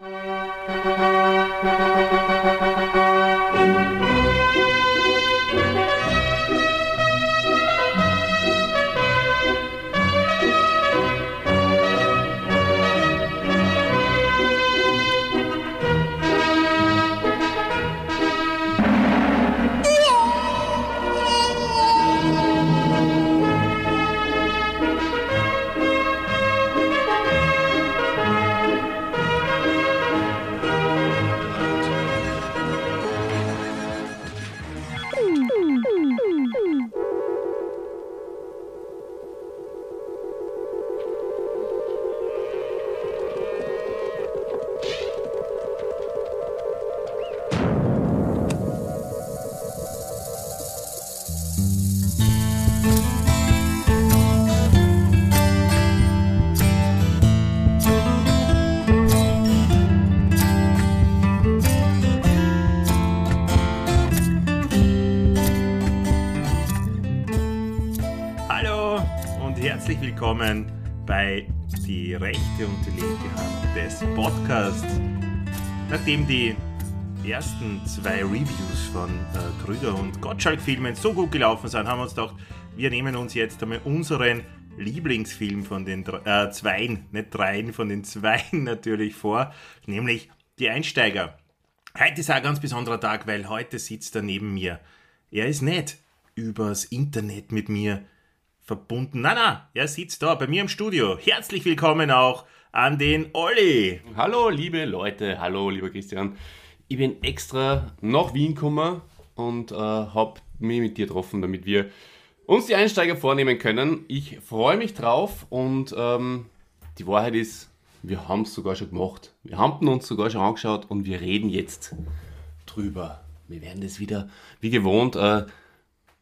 Hallo Nachdem die ersten zwei Reviews von äh, Krüger und Gottschalk-Filmen so gut gelaufen sind, haben wir uns gedacht, wir nehmen uns jetzt einmal unseren Lieblingsfilm von den äh, Zweien, nicht Dreien, von den Zweien natürlich vor, nämlich Die Einsteiger. Heute ist ein ganz besonderer Tag, weil heute sitzt er neben mir. Er ist nicht übers Internet mit mir verbunden. Nein, nein, er sitzt da bei mir im Studio. Herzlich willkommen auch an den Olli. Hallo, liebe Leute, hallo, lieber Christian. Ich bin extra nach Wien gekommen und äh, habe mich mit dir getroffen, damit wir uns die Einsteiger vornehmen können. Ich freue mich drauf und ähm, die Wahrheit ist, wir haben es sogar schon gemacht. Wir haben uns sogar schon angeschaut und wir reden jetzt drüber. Wir werden das wieder, wie gewohnt, äh,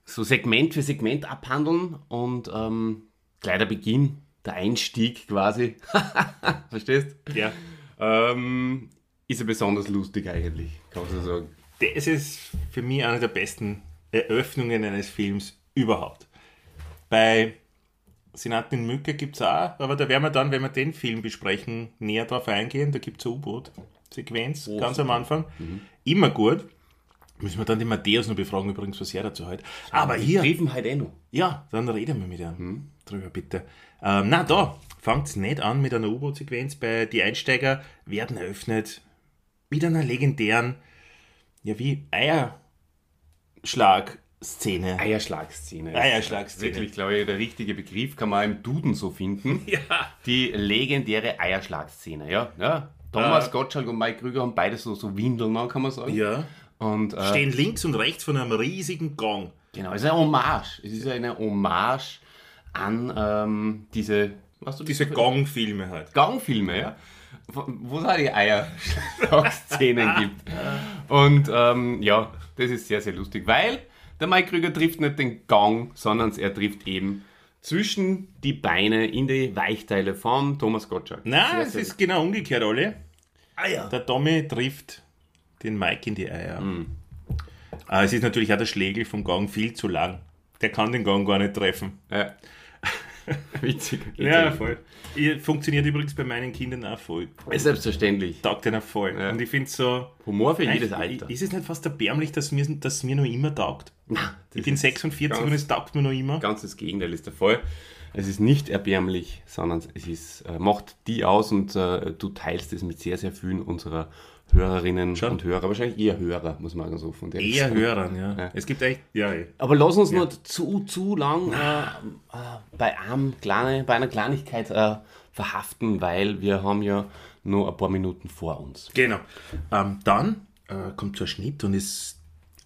so Segment für Segment abhandeln und ähm, gleich der Beginn, der Einstieg quasi. Verstehst? Ja. Ähm, ist ja besonders lustig eigentlich, kann man so sagen. Das ist für mich eine der besten Eröffnungen eines Films überhaupt. Bei Senatin Mücke gibt es auch, aber da werden wir dann, wenn wir den Film besprechen, näher drauf eingehen. Da gibt es eine U-Boot-Sequenz Oh, ganz am super. Anfang. Immer gut. Müssen wir dann den Matthäus noch befragen, übrigens, was er dazu hält. Aber hier. Treffen halt eh noch. Ja, dann reden wir mit ihm drüber, bitte. Ähm, na, da fängt es nicht an mit einer U-Boot-Sequenz. Bei Die Einsteiger werden eröffnet mit einer legendären, ja, wie Eierschlag-Szene. Eierschlagszene. Eierschlagszene. Wirklich, glaube ich, der richtige Begriff kann man im Duden so finden. Ja. Die legendäre Eierschlagszene, ja. ja. Thomas Äh. Gottschalk und Mike Krüger haben beide so, so Windeln an, kann man sagen. Ja. Und, äh, Stehen links und rechts von einem riesigen Gang. Genau, es ist eine Hommage. Es ist eine Hommage an ähm, diese, was du Diese Gangfilme halt. Gangfilme, ja. Wo es auch die Eierschlagszenen gibt. Und ähm, ja, das ist sehr, sehr lustig, weil der Mike Krüger trifft nicht den Gang, sondern er trifft eben zwischen die Beine in die Weichteile von Thomas Gottschalk. Nein, Sehr, es sehr- ist genau umgekehrt, alle. Eier. Der Tommy trifft den Mike in die Eier. Mhm. Ah, es ist natürlich auch der Schlägel vom Gang viel zu lang. Der kann den Gang gar nicht treffen. Ja. Witzig. Ja, voll. Ihr- Funktioniert übrigens bei meinen Kindern auch voll. Selbstverständlich. Taugt einer voll. Ja. Und ich finde so. Humor für jedes Alter. Ist es nicht fast erbärmlich, dass mir, dass mir noch immer taugt? Ich bin 46 ganz- und es taugt mir noch immer. Ganz das Gegenteil ist der Fall. Es ist nicht erbärmlich, sondern es ist, äh, macht die aus und äh, du teilst es mit sehr, sehr vielen unserer Hörerinnen Schon. und Hörer. Wahrscheinlich eher Hörer, muss man so von der Eher Hörern, ja. Ja. Es gibt echt. Ja, ja. Aber lass uns nur zu, zu lang äh, äh, bei, einem kleine, bei einer Kleinigkeit äh, verhaften, weil wir haben ja nur ein paar Minuten vor uns. Genau. Ähm, dann äh, kommt so ein Schnitt und es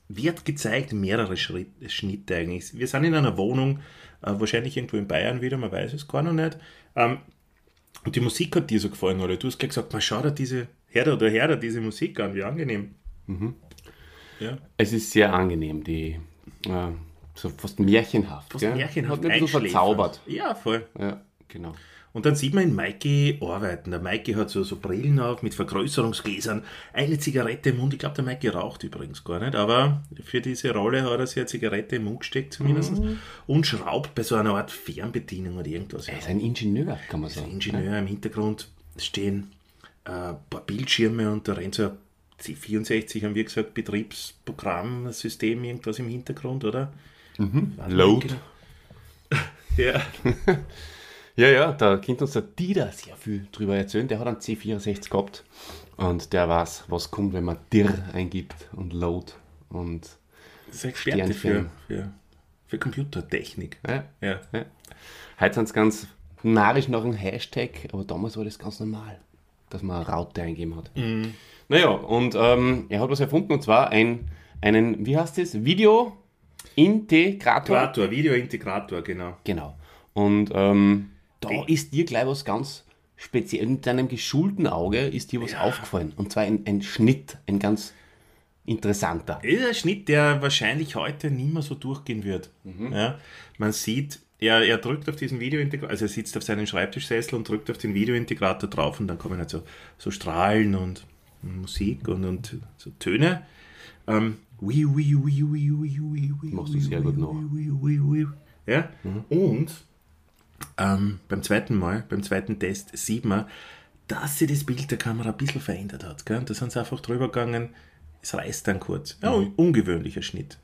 wird gezeigt, mehrere Schritt, Schnitte eigentlich. Wir sind in einer Wohnung, äh, wahrscheinlich irgendwo in Bayern wieder, man weiß es gar noch nicht. Ähm, und die Musik hat dir so gefallen, oder? Du hast gleich gesagt, man schau dir diese, dir oder dir diese Musik an, wie angenehm. Ja. Es ist sehr angenehm, die äh, so fast märchenhaft. Fast gell? märchenhaft Hat ein bisschen verzaubert. Ja, voll. Ja, genau. Und dann sieht man in Mikey arbeiten. Der Mikey hat so, so Brillen auf mit Vergrößerungsgläsern, eine Zigarette im Mund. Ich glaube, der Mikey raucht übrigens gar nicht, aber für diese Rolle hat er sich eine Zigarette im Mund gesteckt zumindest und schraubt bei so einer Art Fernbedienung oder irgendwas. Er ist ein Ingenieur, kann man sagen. Ingenieur im Hintergrund stehen äh, ein paar Bildschirme und da rennt so ein C64, haben wir gesagt, Betriebsprogrammsystem, irgendwas im Hintergrund, oder? Mhm. Load. Ja. Ja, ja, da könnte uns der Dieter sehr viel drüber erzählen. Der hat einen C64 gehabt und der weiß, was kommt, wenn man dir eingibt und Load und Experte für, für, für Computertechnik. ja, Ja. ja. Heute sind es ganz narrisch nach einem Hashtag, aber damals war das ganz normal, dass man eine Raute eingeben hat. Naja, und ähm, er hat was erfunden und zwar ein, einen, wie heißt das? Video-Integrator. Integrator, Videointegrator, genau. Genau. Und ähm, da ist dir gleich was ganz speziell. Mit deinem geschulten Auge ist dir was aufgefallen. Und zwar ein, ein Schnitt, ein ganz interessanter. Das ist ein Schnitt, der wahrscheinlich heute nicht mehr so durchgehen wird. Ja, man sieht, er, er drückt auf diesen Videointegrator, also er sitzt auf seinem Schreibtischsessel und drückt auf den Videointegrator drauf und dann kommen halt so, so Strahlen und, Musik und, und so Töne. Ähm, Machst du sehr gut ui. Ja, und ähm, beim zweiten Mal, beim zweiten Test, sieht man, dass sich das Bild der Kamera ein bisschen verändert hat. Gell? Da sind sie einfach drüber gegangen, es reißt dann kurz. Ja, un- ungewöhnlicher Schnitt.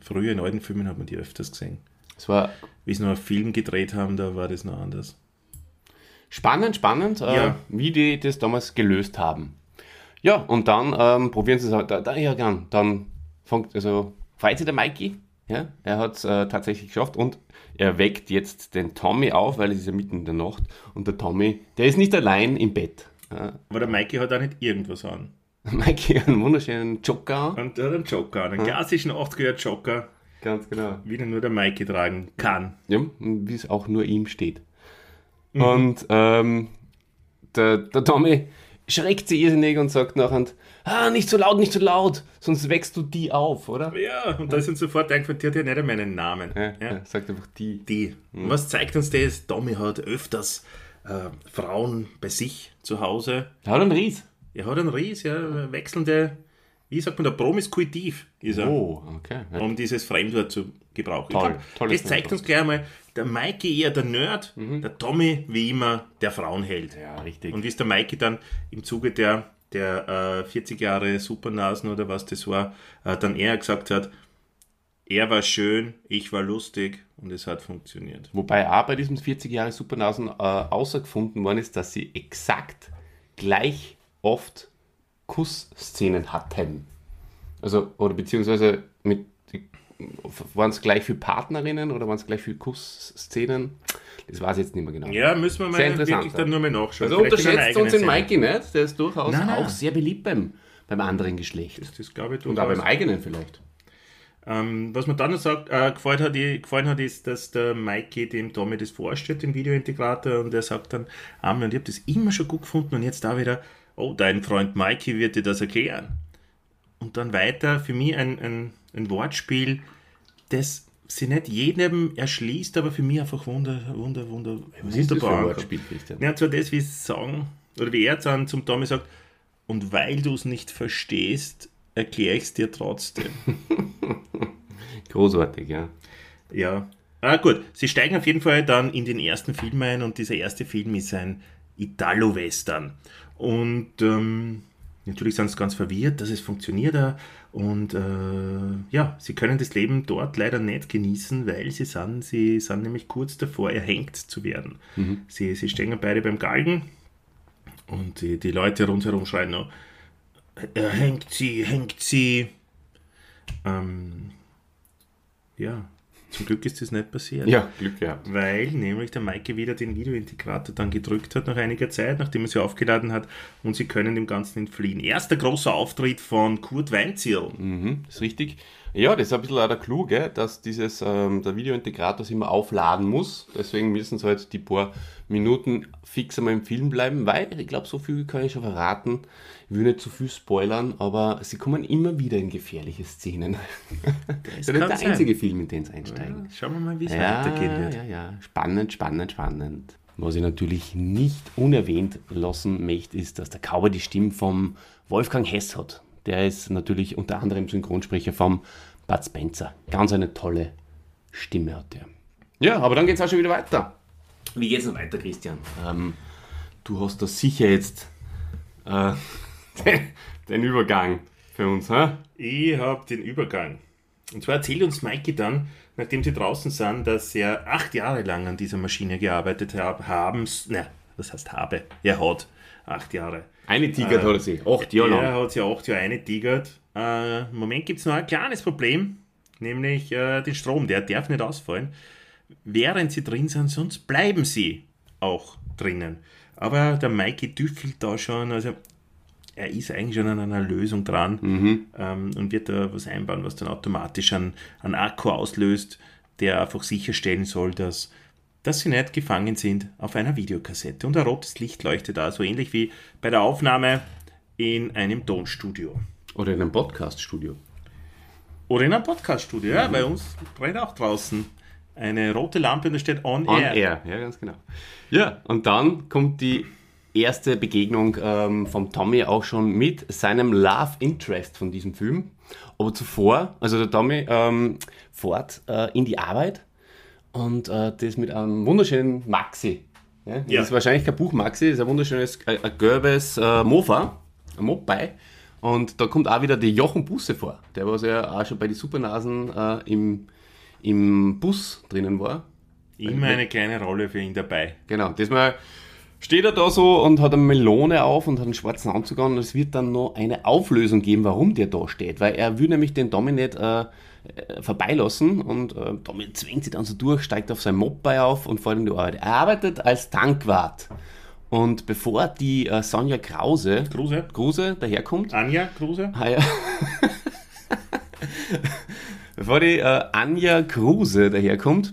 Früher in alten Filmen hat man die öfters gesehen. Es war Wie sie noch einen Film gedreht haben, da war das noch anders. spannend, spannend, äh, Ja. wie die das damals gelöst haben. Ja, und dann ähm, probieren sie es halt. Da, da, ja, gern. Dann fängt, also, freut sich der Mikey. Ja, er hat es äh, tatsächlich geschafft und er weckt jetzt den Tommy auf, weil es ist ja mitten in der Nacht. Und der Tommy, der ist nicht allein im Bett. Ja, Aber der Mikey hat auch nicht irgendwas an. Mikey hat einen wunderschönen Joker. Und er hat einen Joker einen klassischen 80er Joker, Ganz genau. wie den nur der Mikey tragen kann. Ja, und wie es auch nur ihm steht. Und ähm, der, der Tommy schreckt sich irrsinnig und sagt nachher, ah, nicht so laut, nicht so laut, sonst wächst du die auf, oder? Ja, und da ist uns sofort eingefallen, die hat ja nicht einmal einen Namen. Ja, Ja. er sagt einfach die. Die. Und Was zeigt uns das? Tommy hat öfters äh, Frauen bei sich zu Hause. Er hat einen Ries. Er hat einen Ries, ja, wechselnde, wie sagt man da, promiskuitiv ist er, Oh, okay. Um dieses Fremdwort zu gebrauchen. Toll, glaub, das zeigt uns gleich einmal, der Mikey eher der Nerd, der Tommy wie immer der Frauenheld. Ja, richtig. Und wie es der Mikey dann im Zuge der, der äh, 40 Jahre Supernasen oder was das war, äh, dann eher gesagt hat, er war schön, ich war lustig und es hat funktioniert. Wobei auch bei diesem 40 Jahre Supernasen äh, außergefunden worden ist, dass sie exakt gleich oft Kussszenen hatten. Also, oder beziehungsweise mit waren es gleich für Partnerinnen oder waren es gleich für Kussszenen? Das weiß ich jetzt nicht mehr genau. Ja, müssen wir Sehr mal interessant, wirklich ja. dann nur mal nachschauen. Also Vielleicht unterschätzt uns den Mikey nicht, der ist durchaus Nein, nein. auch sehr beliebt beim, beim anderen Geschlecht. Sendung. Das glaube ich Und auch beim eigenen vielleicht. Ähm, was mir dann noch sagt, äh, gefallen, hat, gefallen hat, ist, dass der Mikey dem Tommy das vorstellt, den Videointegrator, und er sagt dann, Arme, und ich habe das immer schon gut gefunden und jetzt da wieder, oh, dein Freund Mikey wird dir das erklären. Und dann weiter, für mich ein, ein, ein Wortspiel, das sie nicht jedem erschließt, aber für mich einfach wunder, wunder, wunder, Was ist ein ankommt. Wortspiel, Christian? Ja, zwar das, wie sie sagen, oder wie er dann zum Tommy sagt, und weil du es nicht verstehst, erkläre ich es dir trotzdem. Großartig, ja. Ja. Ah, gut. Sie steigen auf jeden Fall dann in den ersten Film ein und dieser erste Film ist ein Italo-Western. Und ähm, natürlich sind sie ganz verwirrt, dass es funktioniert. Und äh, ja, sie können das Leben dort leider nicht genießen, weil sie sind, sie sind nämlich kurz davor, erhängt zu werden. Sie, sie stehen beide beim Galgen und die, die Leute rundherum schreien noch, er hängt sie, hängt sie. Ähm, ja, zum Glück ist das nicht passiert. Ja, Glück gehabt. Weil nämlich der Maike wieder den Videointegrator dann gedrückt hat nach einiger Zeit, nachdem er sie aufgeladen hat und sie können dem Ganzen entfliehen. Erster großer Auftritt von Kurt Weinzierl. Mhm, ist richtig. Ja, das ist ein bisschen auch der Clou, gell, dass dieses, ähm, der Videointegrator sich immer aufladen muss. Deswegen müssen sie halt die paar Minuten fix einmal im Film bleiben, weil, ich glaube, so viel kann ich schon verraten. Ich will nicht zu viel spoilern, aber sie kommen immer wieder in gefährliche Szenen. Das ist ja nicht der sein. einzige Film, in den sie einsteigen. Schauen wir mal, wie es Ja, weitergehen wird. ja, ja. Spannend, spannend, spannend. Was ich natürlich nicht unerwähnt lassen möchte, ist, dass der Cowboy die Stimme vom Wolfgang Hess hat. Der ist natürlich unter anderem Synchronsprecher vom Bud Spencer. Ganz eine tolle Stimme hat er. Ja, aber dann geht es auch schon wieder weiter. Wie geht's noch weiter, Christian? Ähm, du hast da sicher jetzt äh, den, den Übergang für uns, hä? Ich habe den Übergang. Und zwar erzählt uns Mikey dann, nachdem sie draußen sind, dass er acht Jahre lang an dieser Maschine gearbeitet hab, haben. Ne, was heißt habe? Er hat acht Jahre. Eine Tiger hat er sie, acht Jahre lang. Er hat sie acht Jahre eine tigert. Äh, Im Moment gibt es noch ein kleines Problem, nämlich äh, den Strom. Der darf nicht ausfallen, während sie drin sind, sonst bleiben sie auch drinnen. Aber der Mikey düffelt da schon, also er ist eigentlich schon an einer Lösung dran ähm, und wird da was einbauen, was dann automatisch einen, einen Akku auslöst, der einfach sicherstellen soll, dass, dass sie nicht gefangen sind auf einer Videokassette. Und ein rotes Licht leuchtet da, so ähnlich wie bei der Aufnahme in einem Tonstudio. Oder in einem Podcast-Studio. Oder in einem Podcaststudio. Ja, bei uns brennt auch draußen eine rote Lampe und da steht On, On Air. Air, ja, ganz genau. Ja, und dann kommt die erste Begegnung ähm, vom Tommy auch schon mit seinem Love Interest von diesem Film. Aber zuvor, also der Tommy ähm, fährt äh, in die Arbeit und äh, das mit einem wunderschönen Maxi. Ja, das Ja. ist wahrscheinlich kein Buch Maxi, das ist ein wunderschönes, äh, ein gelbes äh, Mofa, ein Moped. Und da kommt auch wieder der Jochen Busse vor, der was ja auch schon bei den Supernasen äh, im, im Bus drinnen war. Immer eine kleine Rolle für ihn dabei. Genau, diesmal steht er da so und hat eine Melone auf und hat einen schwarzen Anzug an und es wird dann noch eine Auflösung geben, warum der da steht, weil er will nämlich den nicht äh, äh, vorbeilassen und äh, Tommy zwingt sich dann so durch, steigt auf sein Moped auf und fährt in die Arbeit. Er arbeitet als Tankwart und bevor die äh, Sonja Krause, Kruse? Kruse daherkommt, Anja Kruse? Ah, ja. Bevor die äh, Anja Kruse daherkommt,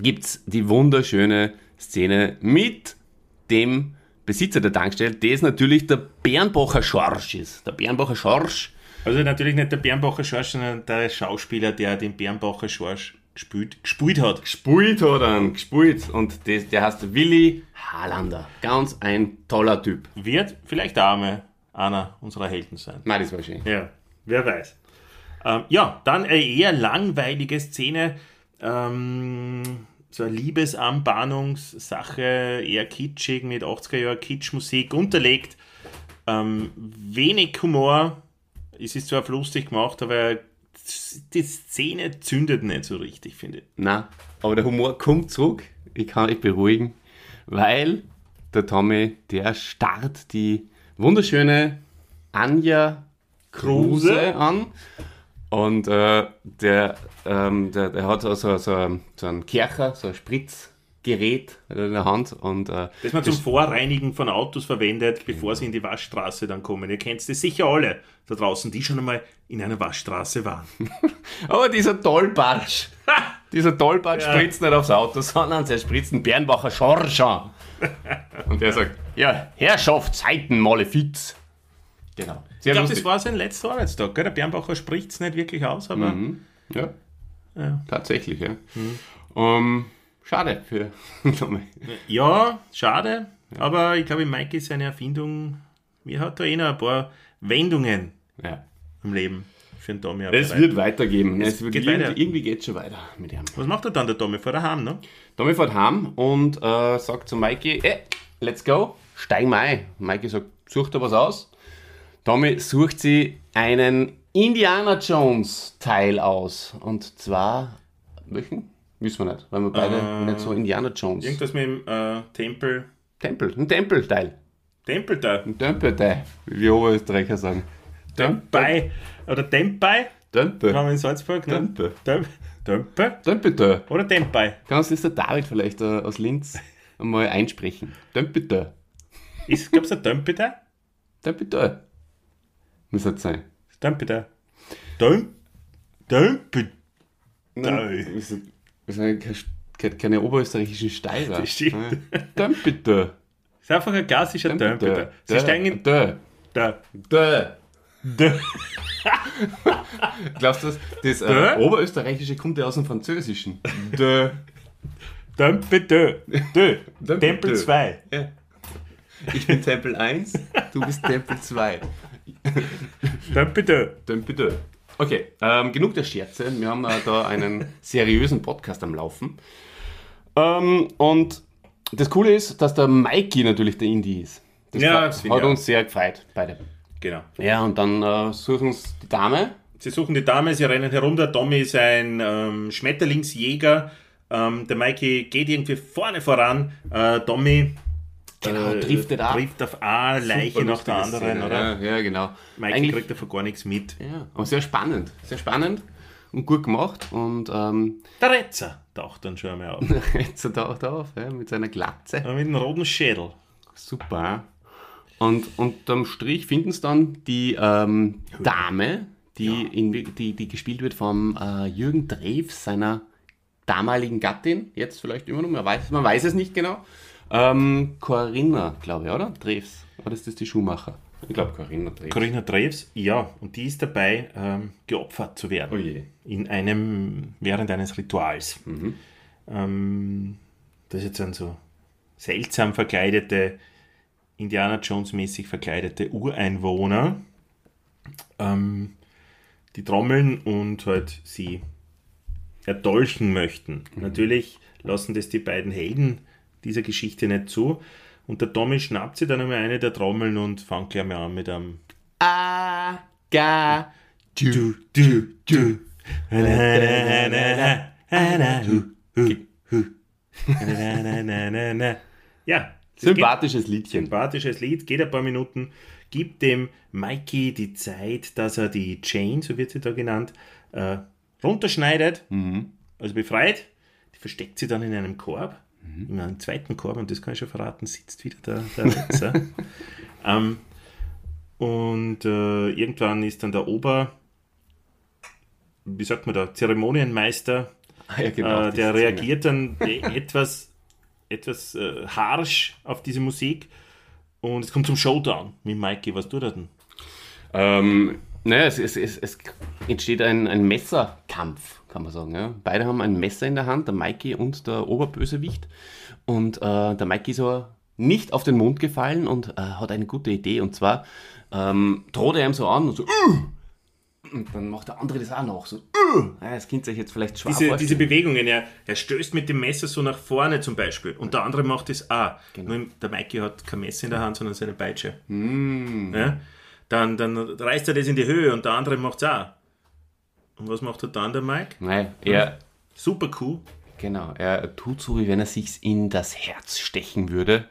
gibt es die wunderschöne Szene mit dem Besitzer der Tankstelle, das natürlich der Bernbacher Schorsch ist. Der Bernbacher Schorsch, Also natürlich nicht der Bernbacher Schorsch, sondern der Schauspieler, der den Bernbacher Schorsch gespielt, gespielt hat. gespielt hat er, gespielt. Und das, der heißt Willi Harlander. Ganz ein toller Typ. Wird vielleicht auch mal einer unserer Helden sein. Nein, das war schön. Ja, wer weiß. Ähm, ja, dann eine eher langweilige Szene. Ähm, so eine Liebesanbahnungssache, eher kitschig mit 80er Jahre Kitschmusik unterlegt. Ähm, wenig Humor. Es ist zwar lustig gemacht, aber die Szene zündet nicht so richtig, finde ich. Na, aber der Humor kommt zurück. Ich kann euch beruhigen, weil der Tommy, der starrt die wunderschöne Anja Kruse Kruse. an. Und äh, der, ähm, der, der hat so, so, so, so einen Kercher, so ein Spritzgerät in der Hand. Und, äh, Das man zum Vorreinigen von Autos verwendet, bevor sie in die Waschstraße dann kommen. Ihr kennt das sicher alle da draußen, die schon einmal in einer Waschstraße waren. aber dieser Tollbatsch, dieser Tollbatsch Ja. spritzt nicht aufs Auto, sondern er spritzt einen Bernbacher Schorsch an. Und der sagt, ja, Herrschaft, Zeiten, Malefiz. Genau. Ich glaube, das war sein letzter Arbeitstag. Gell? Der Bernbacher spricht es nicht wirklich aus, aber Ja, ja. tatsächlich, ja. Ähm, schade für Tommy. ja, schade. Aber ich glaube, Mike ist eine Erfindung. Wir hat da eh noch ein paar Wendungen Ja. im Leben für den Tommy. Es wird weitergehen. Es wird geht irgendwie, irgendwie geht schon weiter mit ihm. Was macht er dann, der Tommy? Vor daheim, ne? Tommy fährt heim und äh, sagt zu Mikey, ey, let's go, steigen wir ein. Mikey sagt, such dir was aus. Tommy sucht sie einen Indiana Jones Teil aus. Und zwar, welchen? Wissen wir nicht, weil wir beide Äh, nicht so Indiana Jones. Irgendwas mit dem äh, Tempel. Tempel, ein Tempelteil. Tempel da. Ein Tempelteil, wie wir Oberösterreicher sagen. Tempei. Oder Tempei. Tempel. Haben wir in Salzburg, ne? Tempel. Tem- Tempe. Tempelteil. Oder Tempei. Kannst du das der David vielleicht äh, aus Linz einmal einsprechen? Tempelteil. Ist, glaubst du, Tempe da? Muss das sein. Da. Tem- Tempe. Nein. Wir sind, keine, keine, keine oberösterreichischen Steirer. Das stimmt. Tempelteil. Ist einfach ein klassischer Tempe da. Sie steigen in. Dö. Da. Dö. Da. Glaubst du, das, das Dö? äh, Oberösterreichische kommt ja aus dem Französischen? Dö. Da. Dö. Tempe Tempel da. 2. Ja. Ich bin Tempel 1, du bist Tempel 2. Tempe da. Tempelteil. Okay, ähm, genug der Scherze. Wir haben äh, da einen seriösen Podcast am Laufen. Ähm, und das Coole ist, dass der Mikey natürlich der Indie ist. Das Ja, hat auch. uns sehr gefreut, beide. Genau. Ja, und dann äh, suchen uns die Dame. Sie suchen die Dame, sie rennen herum. Der Tommy ist ein ähm, Schmetterlingsjäger. Ähm, der Mikey geht irgendwie vorne voran. Äh, Tommy Genau, driftet ab. trifft auf eine Leiche nach der anderen, Szene. oder? Ja, ja, genau. Mikey Eigentlich, kriegt davon gar nichts mit. ja, aber sehr spannend. Sehr spannend und gut gemacht. Und ähm, Der Retzer taucht dann schon einmal auf. jetzt taucht er auf ja, mit seiner Glatze. Aber mit einem roten Schädel. Super. Und unterm Strich finden es dann die ähm, Dame, die, in, die, die gespielt wird vom äh, Jürgen Drews, seiner damaligen Gattin, jetzt vielleicht immer noch, man weiß, man weiß es nicht genau. Ähm, Corinna, glaube ich, oder? Drews. Oder ist das die Schuhmacher? Ich glaube Corinna Drews. Corinna Treves, ja, und die ist dabei, ähm, geopfert zu werden. Oh je. In einem, während eines Rituals. Ähm, das ist jetzt ein so seltsam verkleidete, Indiana Jones-mäßig verkleidete Ureinwohner, ähm, die trommeln und halt sie erdolchen möchten. Natürlich lassen das die beiden Helden dieser Geschichte nicht zu. Und der Tommy schnappt sich dann einmal eine der Trommeln und fängt gleich mal an mit einem Aga. Du, du, du. Na, na, na, na, na, na, hu, hu, hu. Na, na, na, na, na. Ja, das geht- Sympathisches Liedchen. sympathisches Lied, geht ein paar Minuten, gibt dem Mikey die Zeit, dass er die Chain, so wird sie da genannt, äh, runterschneidet, also befreit. Die versteckt sie dann in einem Korb, in einem zweiten Korb, und das kann ich schon verraten, sitzt wieder der, der Retzer. ähm, und äh, irgendwann ist dann der Ober, wie sagt man da, Zeremonienmeister, Ah, ja, genau, äh, der Szene. reagiert dann e- etwas, etwas äh, harsch auf diese Musik und es kommt zum Showdown mit Mikey. Was tut er denn? Ähm, naja, es, es, es, es entsteht ein, ein Messerkampf, kann man sagen. Ja. Beide haben ein Messer in der Hand, der Mikey und der Oberbösewicht. Und äh, der Mikey ist aber nicht auf den Mond gefallen und äh, hat eine gute Idee. Und zwar ähm, droht er ihm so an und so, "Ugh!" und dann macht der andere das auch noch so, "Ugh!" ja, das ihr euch jetzt vielleicht schwer Diese, diese. Bewegungen, er, er stößt mit dem Messer so nach vorne zum Beispiel und der andere macht es auch. Genau. Nur der Mikey hat kein Messer in der Hand, sondern seine Peitsche. Mm. Ja? Dann, dann reißt er das in die Höhe und der andere macht es auch. Und was macht er dann, der Mike? Nein, er, Super cool. Genau, er tut so, wie wenn er sich in das Herz stechen würde.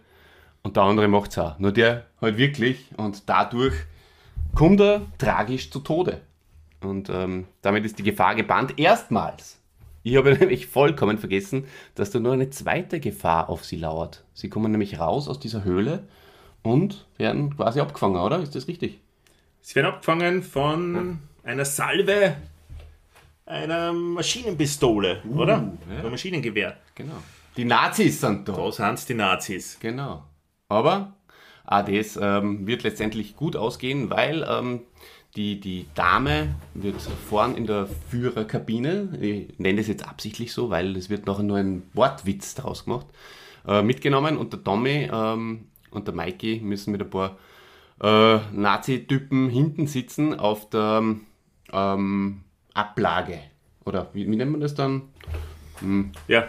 Und der andere macht es auch. Nur der halt wirklich. Und dadurch kommt er tragisch zu Tode. Und ähm, damit ist die Gefahr gebannt. Erstmals. Ich habe nämlich vollkommen vergessen, dass da nur eine zweite Gefahr auf sie lauert. Sie kommen nämlich raus aus dieser Höhle und werden quasi abgefangen, oder? Ist das richtig? Sie werden abgefangen von einer Salve einer Maschinenpistole, oder? ja. Ein Maschinengewehr. Genau. Die Nazis sind da. Da sind die Nazis. Genau. Aber auch das ähm, wird letztendlich gut ausgehen, weil ähm, die, die Dame wird vorn in der Führerkabine, ich nenne das jetzt absichtlich so, weil es wird nachher nur ein Wortwitz daraus gemacht, äh, mitgenommen und der Tommy ähm, und der Mikey müssen mit ein paar äh, Nazi-Typen hinten sitzen auf der ähm, Ablage. Oder wie, wie nennt man das dann? Ja,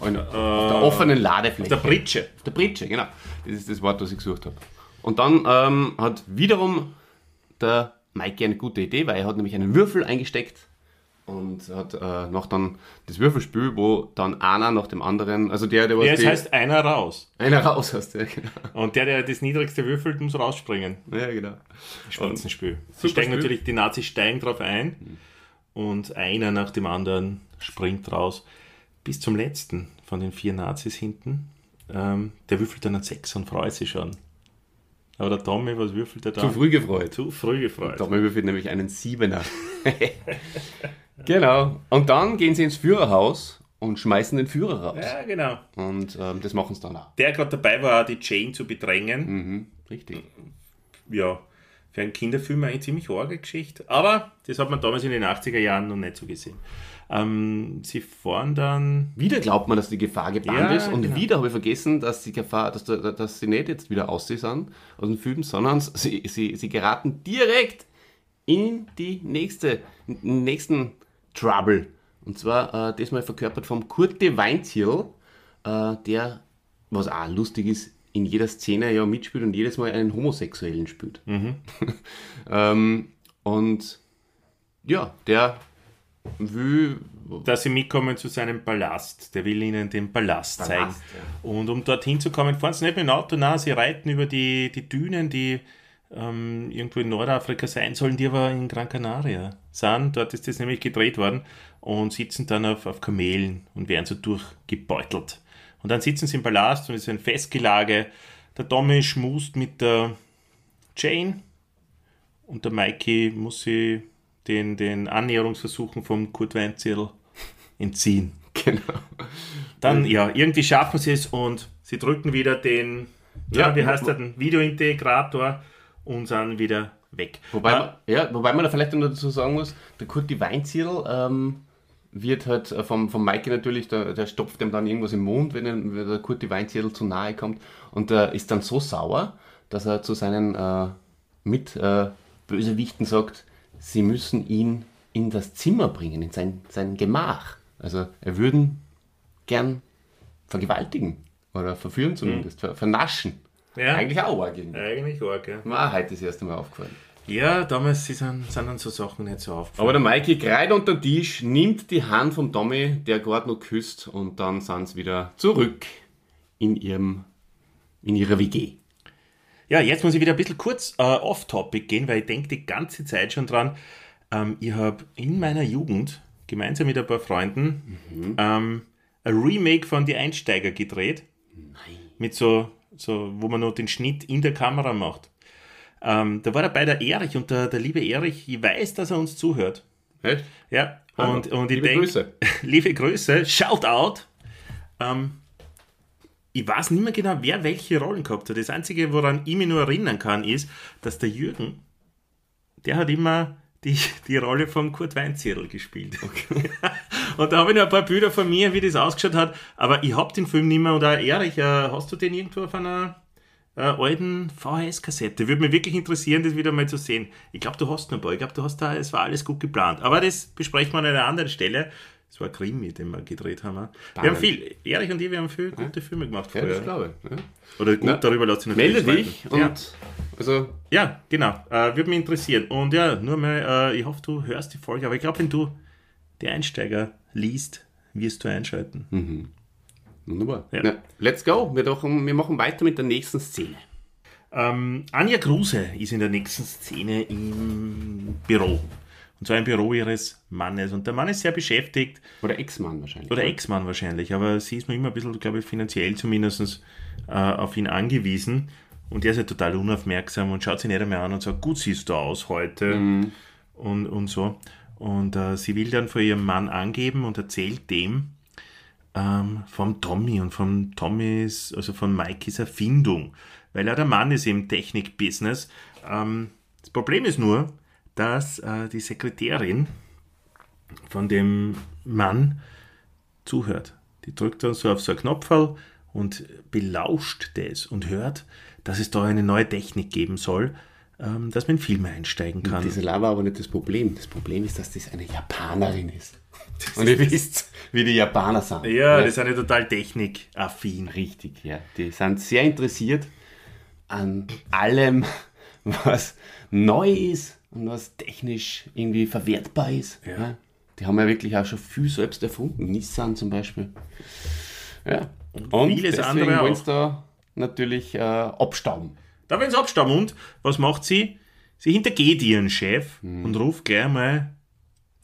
Auf der offenen Ladefläche. der Pritsche. Der Britsche, genau. Das ist das Wort, was ich gesucht habe. Und dann ähm, hat wiederum der Mikey eine gute Idee, weil er hat nämlich einen Würfel eingesteckt und hat äh, noch dann das Würfelspiel, wo dann einer nach dem anderen, also der, der was Ja, es heißt einer raus. einer raus hast, ja, genau. Und der, der das niedrigste würfelt, muss rausspringen. Ja, genau. Spitzenspiel. Sie steigen Spiel. natürlich, die Nazis steigen drauf ein und einer nach dem anderen springt raus. Bis zum letzten von den vier Nazis hinten. Ähm, der würfelt dann einen Sechs und freut sich schon. Aber der Tommy, was würfelt er da? Zu früh gefreut. Zu früh gefreut. Tommy würfelt nämlich einen Siebener. genau. Und dann gehen sie ins Führerhaus und schmeißen den Führer raus. Ja, genau. Und ähm, das machen sie dann auch. Der gerade dabei war, die Jane zu bedrängen. Mhm, richtig. Ja, für einen Kinderfilm eine ziemlich arge Geschichte. Aber das hat man damals in den 80er Jahren noch nicht so gesehen. Ähm, sie fahren dann. Wieder glaubt man, dass die Gefahr gebannt Ja, ist und genau. wieder habe ich vergessen, dass die Gefahr, dass, da- dass sie nicht jetzt wieder aussehen aus dem Film, sondern sie, sie, sie geraten direkt in die nächste, in den nächsten Trouble. Und zwar äh, diesmal verkörpert vom Kurt de Weinzierl, äh, der, was auch lustig ist, in jeder Szene ja mitspielt und jedes Mal einen Homosexuellen spielt. ähm, und ja, der will. Dass sie mitkommen zu seinem Palast. Der will ihnen den Palast, Palast, zeigen. Und um dorthin zu kommen, fahren sie nicht mit dem Auto, nein, sie reiten über die, die Dünen, die ähm, irgendwo in Nordafrika sein sollen, die aber in Gran Canaria sind. Dort ist das nämlich gedreht worden und sitzen dann auf, auf Kamelen und werden so durchgebeutelt. Und dann sitzen sie im Palast und es ist ein Festgelage. Der Tommy schmust mit der Jane und der Mikey muss sie den, den Annäherungsversuchen vom Kurt Weinzierl entziehen. Genau. Dann, ja, irgendwie schaffen sie es und sie drücken wieder den, ja, Ja, wie heißt der, den Videointegrator und sind wieder weg. Wobei, man, ja, wobei man da vielleicht noch dazu sagen muss, der Kurti Weinzierl ähm, wird halt äh, vom, vom Maike natürlich, der, der stopft ihm dann irgendwas im Mund, wenn, er, wenn der Kurti Weinzierl zu nahe kommt und der ist dann so sauer, dass er zu seinen äh, Mitbösewichten äh, Bösewichten sagt, sie müssen ihn in das Zimmer bringen, in sein, sein Gemach. Also er würden gern vergewaltigen oder verführen zumindest, ver, vernaschen. Ja. Eigentlich auch arg irgendwie. Eigentlich arg, ja. Mir auch heute das erste Mal aufgefallen. Ja, damals sind, sind dann so Sachen nicht so aufgefallen. Aber der Mikey greift unter den Tisch, nimmt die Hand vom Tommy, der gerade noch küsst, und dann sind sie wieder zurück in, ihrem, in ihrer WG. Ja, jetzt muss ich wieder ein bisschen kurz äh, off-topic gehen, weil ich denke die ganze Zeit schon dran. Ähm, ich habe in meiner Jugend gemeinsam mit ein paar Freunden ähm, ein Remake von Die Einsteiger gedreht. Mit so, so, wo man noch den Schnitt in der Kamera macht. Ähm, da war dabei der Erich und der, der liebe Erich, ich weiß, dass er uns zuhört. Echt? Ja, und, und ich Liebe denke, Grüße. liebe Grüße, shout out. Ähm, ich weiß nicht mehr genau, wer welche Rollen gehabt hat. Das Einzige, woran ich mich nur erinnern kann, ist, dass der Jürgen, der hat immer die, die Rolle von Kurt Weinzierl gespielt. und da habe ich noch ein paar Bilder von mir, wie das ausgeschaut hat. Aber ich habe den Film nicht mehr. Und auch Erich, äh, hast du den irgendwo auf einer äh, alten VHS-Kassette? Würde mich wirklich interessieren, das wieder mal zu sehen. Ich glaube, du hast noch ein paar. Ich glaube, du hast da, es war alles gut geplant. Aber das besprechen wir an einer anderen Stelle. Es war ein Krimi, den wir gedreht haben. Wir haben viel, Erich und ich, wir haben viele gute Filme gemacht Ja, früher. das glaube ich. Ja. Oder gut, Na, darüber lässt sich Melde natürlich dich streiten. und also Ja, genau. Äh, würde mich interessieren. Und ja, nur mal, äh, ich hoffe, du hörst die Folge. Aber ich glaube, wenn du die Einsteiger liest, wirst du einschalten. wunderbar. Ja. Na, let's go. Wir, doch, wir machen weiter mit der nächsten Szene. Ähm, Anja Kruse ist in der nächsten Szene im Büro. Und zwar im Büro ihres Mannes. Und der Mann ist sehr beschäftigt. Oder Ex-Mann wahrscheinlich. Oder Ex-Mann wahrscheinlich. Aber sie ist noch immer ein bisschen, glaube ich, finanziell zumindest äh, auf ihn angewiesen. Und der ist ja total unaufmerksam und schaut sich nicht einmal an und sagt, gut siehst du aus heute. Und, und so. Und äh, sie will dann vor ihrem Mann angeben und erzählt dem ähm, vom Tommy und von Tommys, also von Mikeys Erfindung. Weil er der Mann ist im Technik-Business. Ähm, das Problem ist nur, dass äh, die Sekretärin von dem Mann zuhört. Die drückt dann so auf so einen Knopfball und belauscht das und hört, dass es da eine neue Technik geben soll, ähm, dass man in Filme einsteigen kann. Das war aber nicht das Problem. Das Problem ist, dass das eine Japanerin ist. Und ihr wisst, wie die Japaner sind. ja, die sind ja total technikaffin. Richtig, ja. Die sind sehr interessiert an allem, was neu ist und was technisch irgendwie verwertbar ist. Ja. Die haben ja wirklich auch schon viel selbst erfunden. Nissan zum Beispiel. Ja. Und, vieles deswegen andere wollen auch. da natürlich äh, abstauben. Da werden sie abstammen und was macht sie? Sie hintergeht ihren Chef Hm. und ruft gleich mal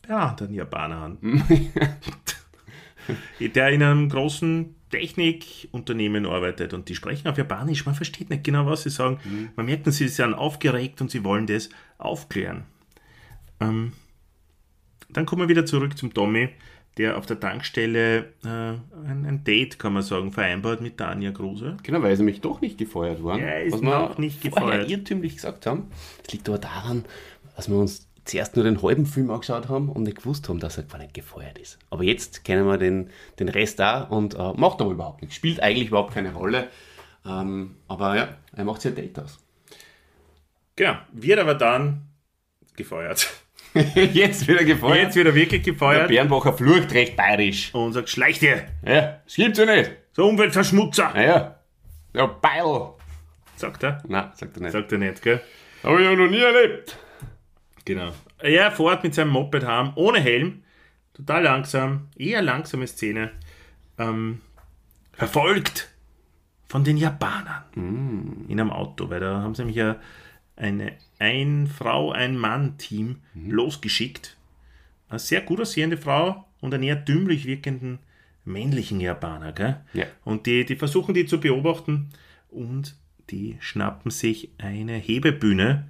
einem anderen Japaner an. der in einem großen Technikunternehmen arbeitet und die sprechen auf Japanisch. Man versteht nicht genau, was sie sagen. Hm. Man merkt, sie sind aufgeregt und sie wollen das aufklären. Ähm, dann kommen wir wieder zurück zum Tommy, der auf der Tankstelle äh, ein, ein Date, kann man sagen, vereinbart mit der Anja Kruse. Genau, weil sie mich doch nicht gefeuert worden. Ja, ist was wir noch nicht vorher gefeuert. irrtümlich gesagt haben. Es liegt aber daran, dass wir uns zuerst nur den halben Film angeschaut haben und nicht gewusst haben, dass er gar nicht gefeuert ist. Aber jetzt kennen wir den, den Rest auch und äh, macht aber überhaupt nichts. Spielt eigentlich überhaupt keine Rolle. Ähm, aber ja, er macht sich ein Date aus. Genau, wird aber dann gefeuert. jetzt wieder gefeuert. Jetzt wird er wirklich der gefeuert Bernbacher flucht recht bayerisch. und sagt, schleich dir. Ja, das gibt's ja nicht. So Umweltverschmutzer, Naja, der Beil. sagt er. Nein, sagt er nicht. Sagt er nicht, gell? Habe ich ja noch nie erlebt. Genau. Er fährt mit seinem Moped heim, ohne Helm, total langsam, eher langsame Szene, ähm, verfolgt von den Japanern in einem Auto, weil da haben sie nämlich ja eine Ein-Frau, Ein-Mann-Team losgeschickt. Eine sehr gut aussehende Frau und einen eher dümmlich wirkenden männlichen Japaner. Gell? Ja. Und die, die versuchen die zu beobachten und die schnappen sich eine Hebebühne,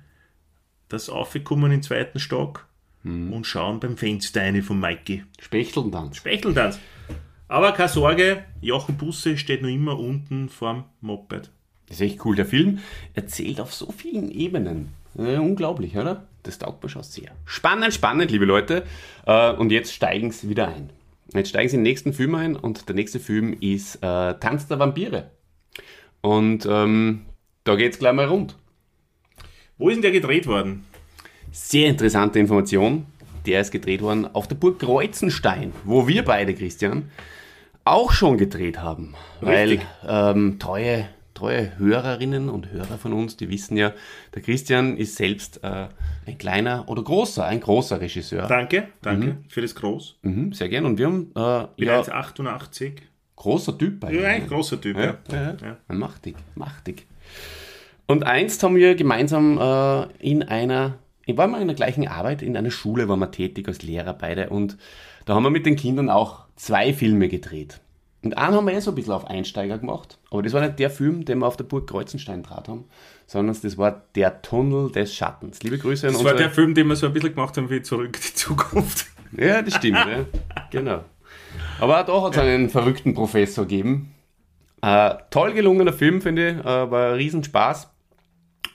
das aufgekommen im zweiten Stock und schauen beim Fenster eine von Mikey. Spechteltanz. Spechteltanz. Aber keine Sorge, Jochen Busse steht noch immer unten vorm Moped. Das ist echt cool. Der Film erzählt auf so vielen Ebenen. Äh, unglaublich, oder? Das taugt mir schon sehr. Spannend, spannend, liebe Leute. Äh, und jetzt steigen sie wieder ein. Jetzt steigen sie in den nächsten Film ein und der nächste Film ist äh, Tanz der Vampire. Und ähm, da geht es gleich mal rund. Wo ist denn der gedreht worden? Sehr interessante Information. Der ist gedreht worden auf der Burg Kreuzenstein, wo wir beide, Christian, auch schon gedreht haben. Richtig. Weil ähm, treue, treue Hörerinnen und Hörer von uns, die wissen ja, der Christian ist selbst äh, ein kleiner oder großer, ein großer Regisseur. Danke, danke für das Groß. Mhm, sehr gern. Und wir haben äh, ja, 1,88. großer Typ eigentlich. Ja, ein großer Typ, ja. Ja, Ja. ja. Machtig, machtig. Und einst haben wir gemeinsam äh, in einer, waren wir in der gleichen Arbeit, in einer Schule waren wir tätig als Lehrer beide und da haben wir mit den Kindern auch zwei Filme gedreht. Und einen haben wir eh so ein bisschen auf Einsteiger gemacht, aber das war nicht der Film, den wir auf der Burg Kreuzenstein draht haben, sondern das war der Tunnel des Schattens. Liebe Grüße an Das war der Film, den wir so ein bisschen gemacht haben wie Zurück in die Zukunft. Ja, das stimmt, ja. genau. Aber auch da hat es einen verrückten Professor gegeben. Äh, toll gelungener Film, finde ich. Äh, war ein Riesenspaß.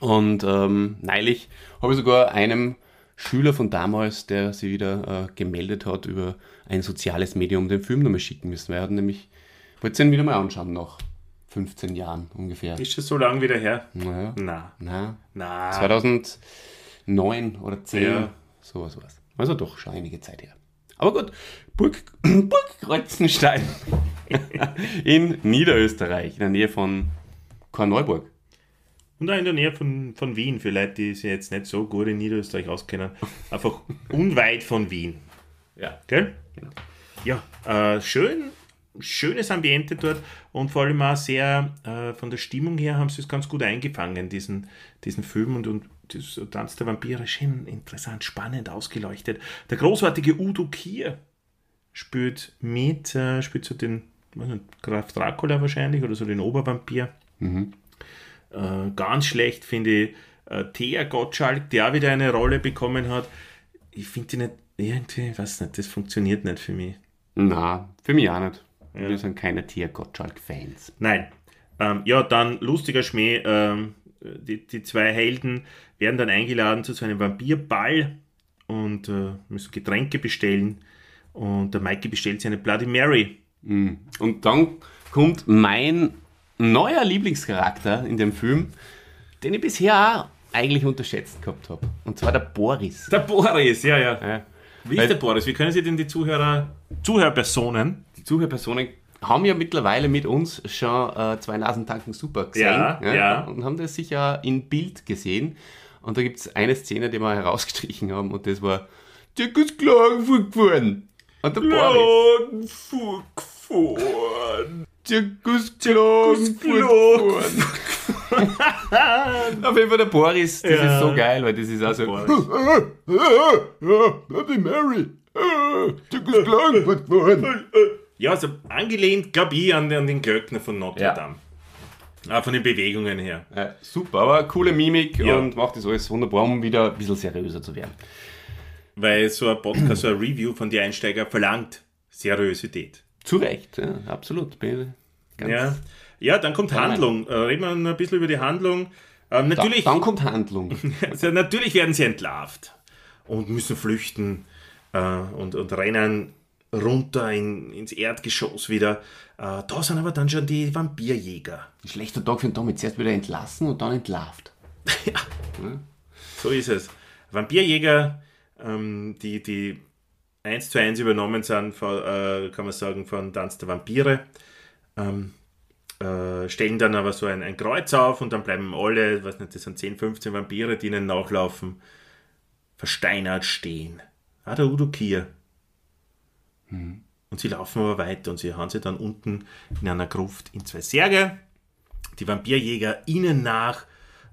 Und ähm, neulich habe ich sogar einem Schüler von damals, der sich wieder äh, gemeldet hat über ein soziales Medium, den Film nochmal schicken müssen. Weil er hat nämlich, wollte ihn wieder mal anschauen nach 15 Jahren ungefähr. Ist schon so lange wieder her? Naja, Na, na, na. 2009 oder 10, Ja. sowas war's. Also doch schon einige Zeit her. Aber gut, Burg, Burg Kreuzenstein in Niederösterreich, in der Nähe von Korneuburg. Und auch in der Nähe von, von Wien, für Leute, die sich jetzt nicht so gut in Niederösterreich auskennen. Einfach unweit von Wien. Ja. Gell? Ja, äh, schön, schönes Ambiente dort und vor allem auch sehr, äh, von der Stimmung her haben sie es ganz gut eingefangen, diesen, diesen Film und, und das Tanz der Vampire, schön interessant, spannend ausgeleuchtet. Der großartige Udo Kier spielt mit, äh, spielt so den nicht, Graf Dracula wahrscheinlich oder so den Obervampir. Äh, ganz schlecht finde ich äh, Thea Gottschalk, der wieder eine Rolle bekommen hat. Ich finde die nicht, irgendwie, ich weiß nicht, das funktioniert nicht für mich. Na, für mich auch nicht. Wir sind keine Tier Gottschalk-Fans. Nein. Ähm, ja, dann lustiger Schmäh. Ähm, die, die zwei Helden werden dann eingeladen zu so einem Vampirball und äh, müssen Getränke bestellen. Und der Mikey bestellt sich eine Bloody Mary. Und dann kommt mein neuer Lieblingscharakter in dem Film, den ich bisher auch eigentlich unterschätzt gehabt habe. Und zwar der Boris. Der Boris, ja, ja. Ja. Wie ist der Boris? Wie können Sie denn die Zuhörer, Zuhörpersonen, Die Zuhörpersonen haben ja mittlerweile mit uns schon äh, zwei Nasentanken super gesehen Ja, ja. und haben das sicher in Bild gesehen. Und da gibt es eine Szene, die wir herausgestrichen haben und das war Dirk ist Klagenfurt gefahren. Und der Boris. Gefahren. Auf jeden Fall der Boris, das Ja. ist so geil, weil das ist auch so. Bloody Mary. Ja, also angelehnt, glaube ich, an, den- an den Glöckner von Notre Ja. Dame. Ah, von den Bewegungen her. Ja, super, aber coole Mimik Ja. und macht das alles wunderbar, um wieder ein bisschen seriöser zu werden. Weil so ein Podcast, so ein Review von die Einsteiger verlangt Seriosität. Zu Recht, ja, absolut. Ja, ja dann kommt Handlung. Äh, reden wir ein bisschen über die Handlung. Ähm, Da, natürlich, dann kommt Handlung. also natürlich werden sie entlarvt und müssen flüchten äh, und, und rennen runter in, ins Erdgeschoss wieder. Äh, da sind aber dann schon die Vampirjäger. Ein schlechter Tag für den Tommy. Zuerst wieder entlassen und dann entlarvt. So ist es. Vampirjäger, ähm, die, die eins zu eins übernommen sind, von, äh, kann man sagen, von Tanz der Vampire. Ähm, äh, stellen dann aber so ein, ein Kreuz auf und dann bleiben alle, was nicht, das sind 10, 15 Vampire, die ihnen nachlaufen, versteinert stehen. Ah, der Udo Kier. Und sie laufen aber weiter und sie haben sie dann unten in einer Gruft in zwei Särge. Die Vampirjäger ihnen nach.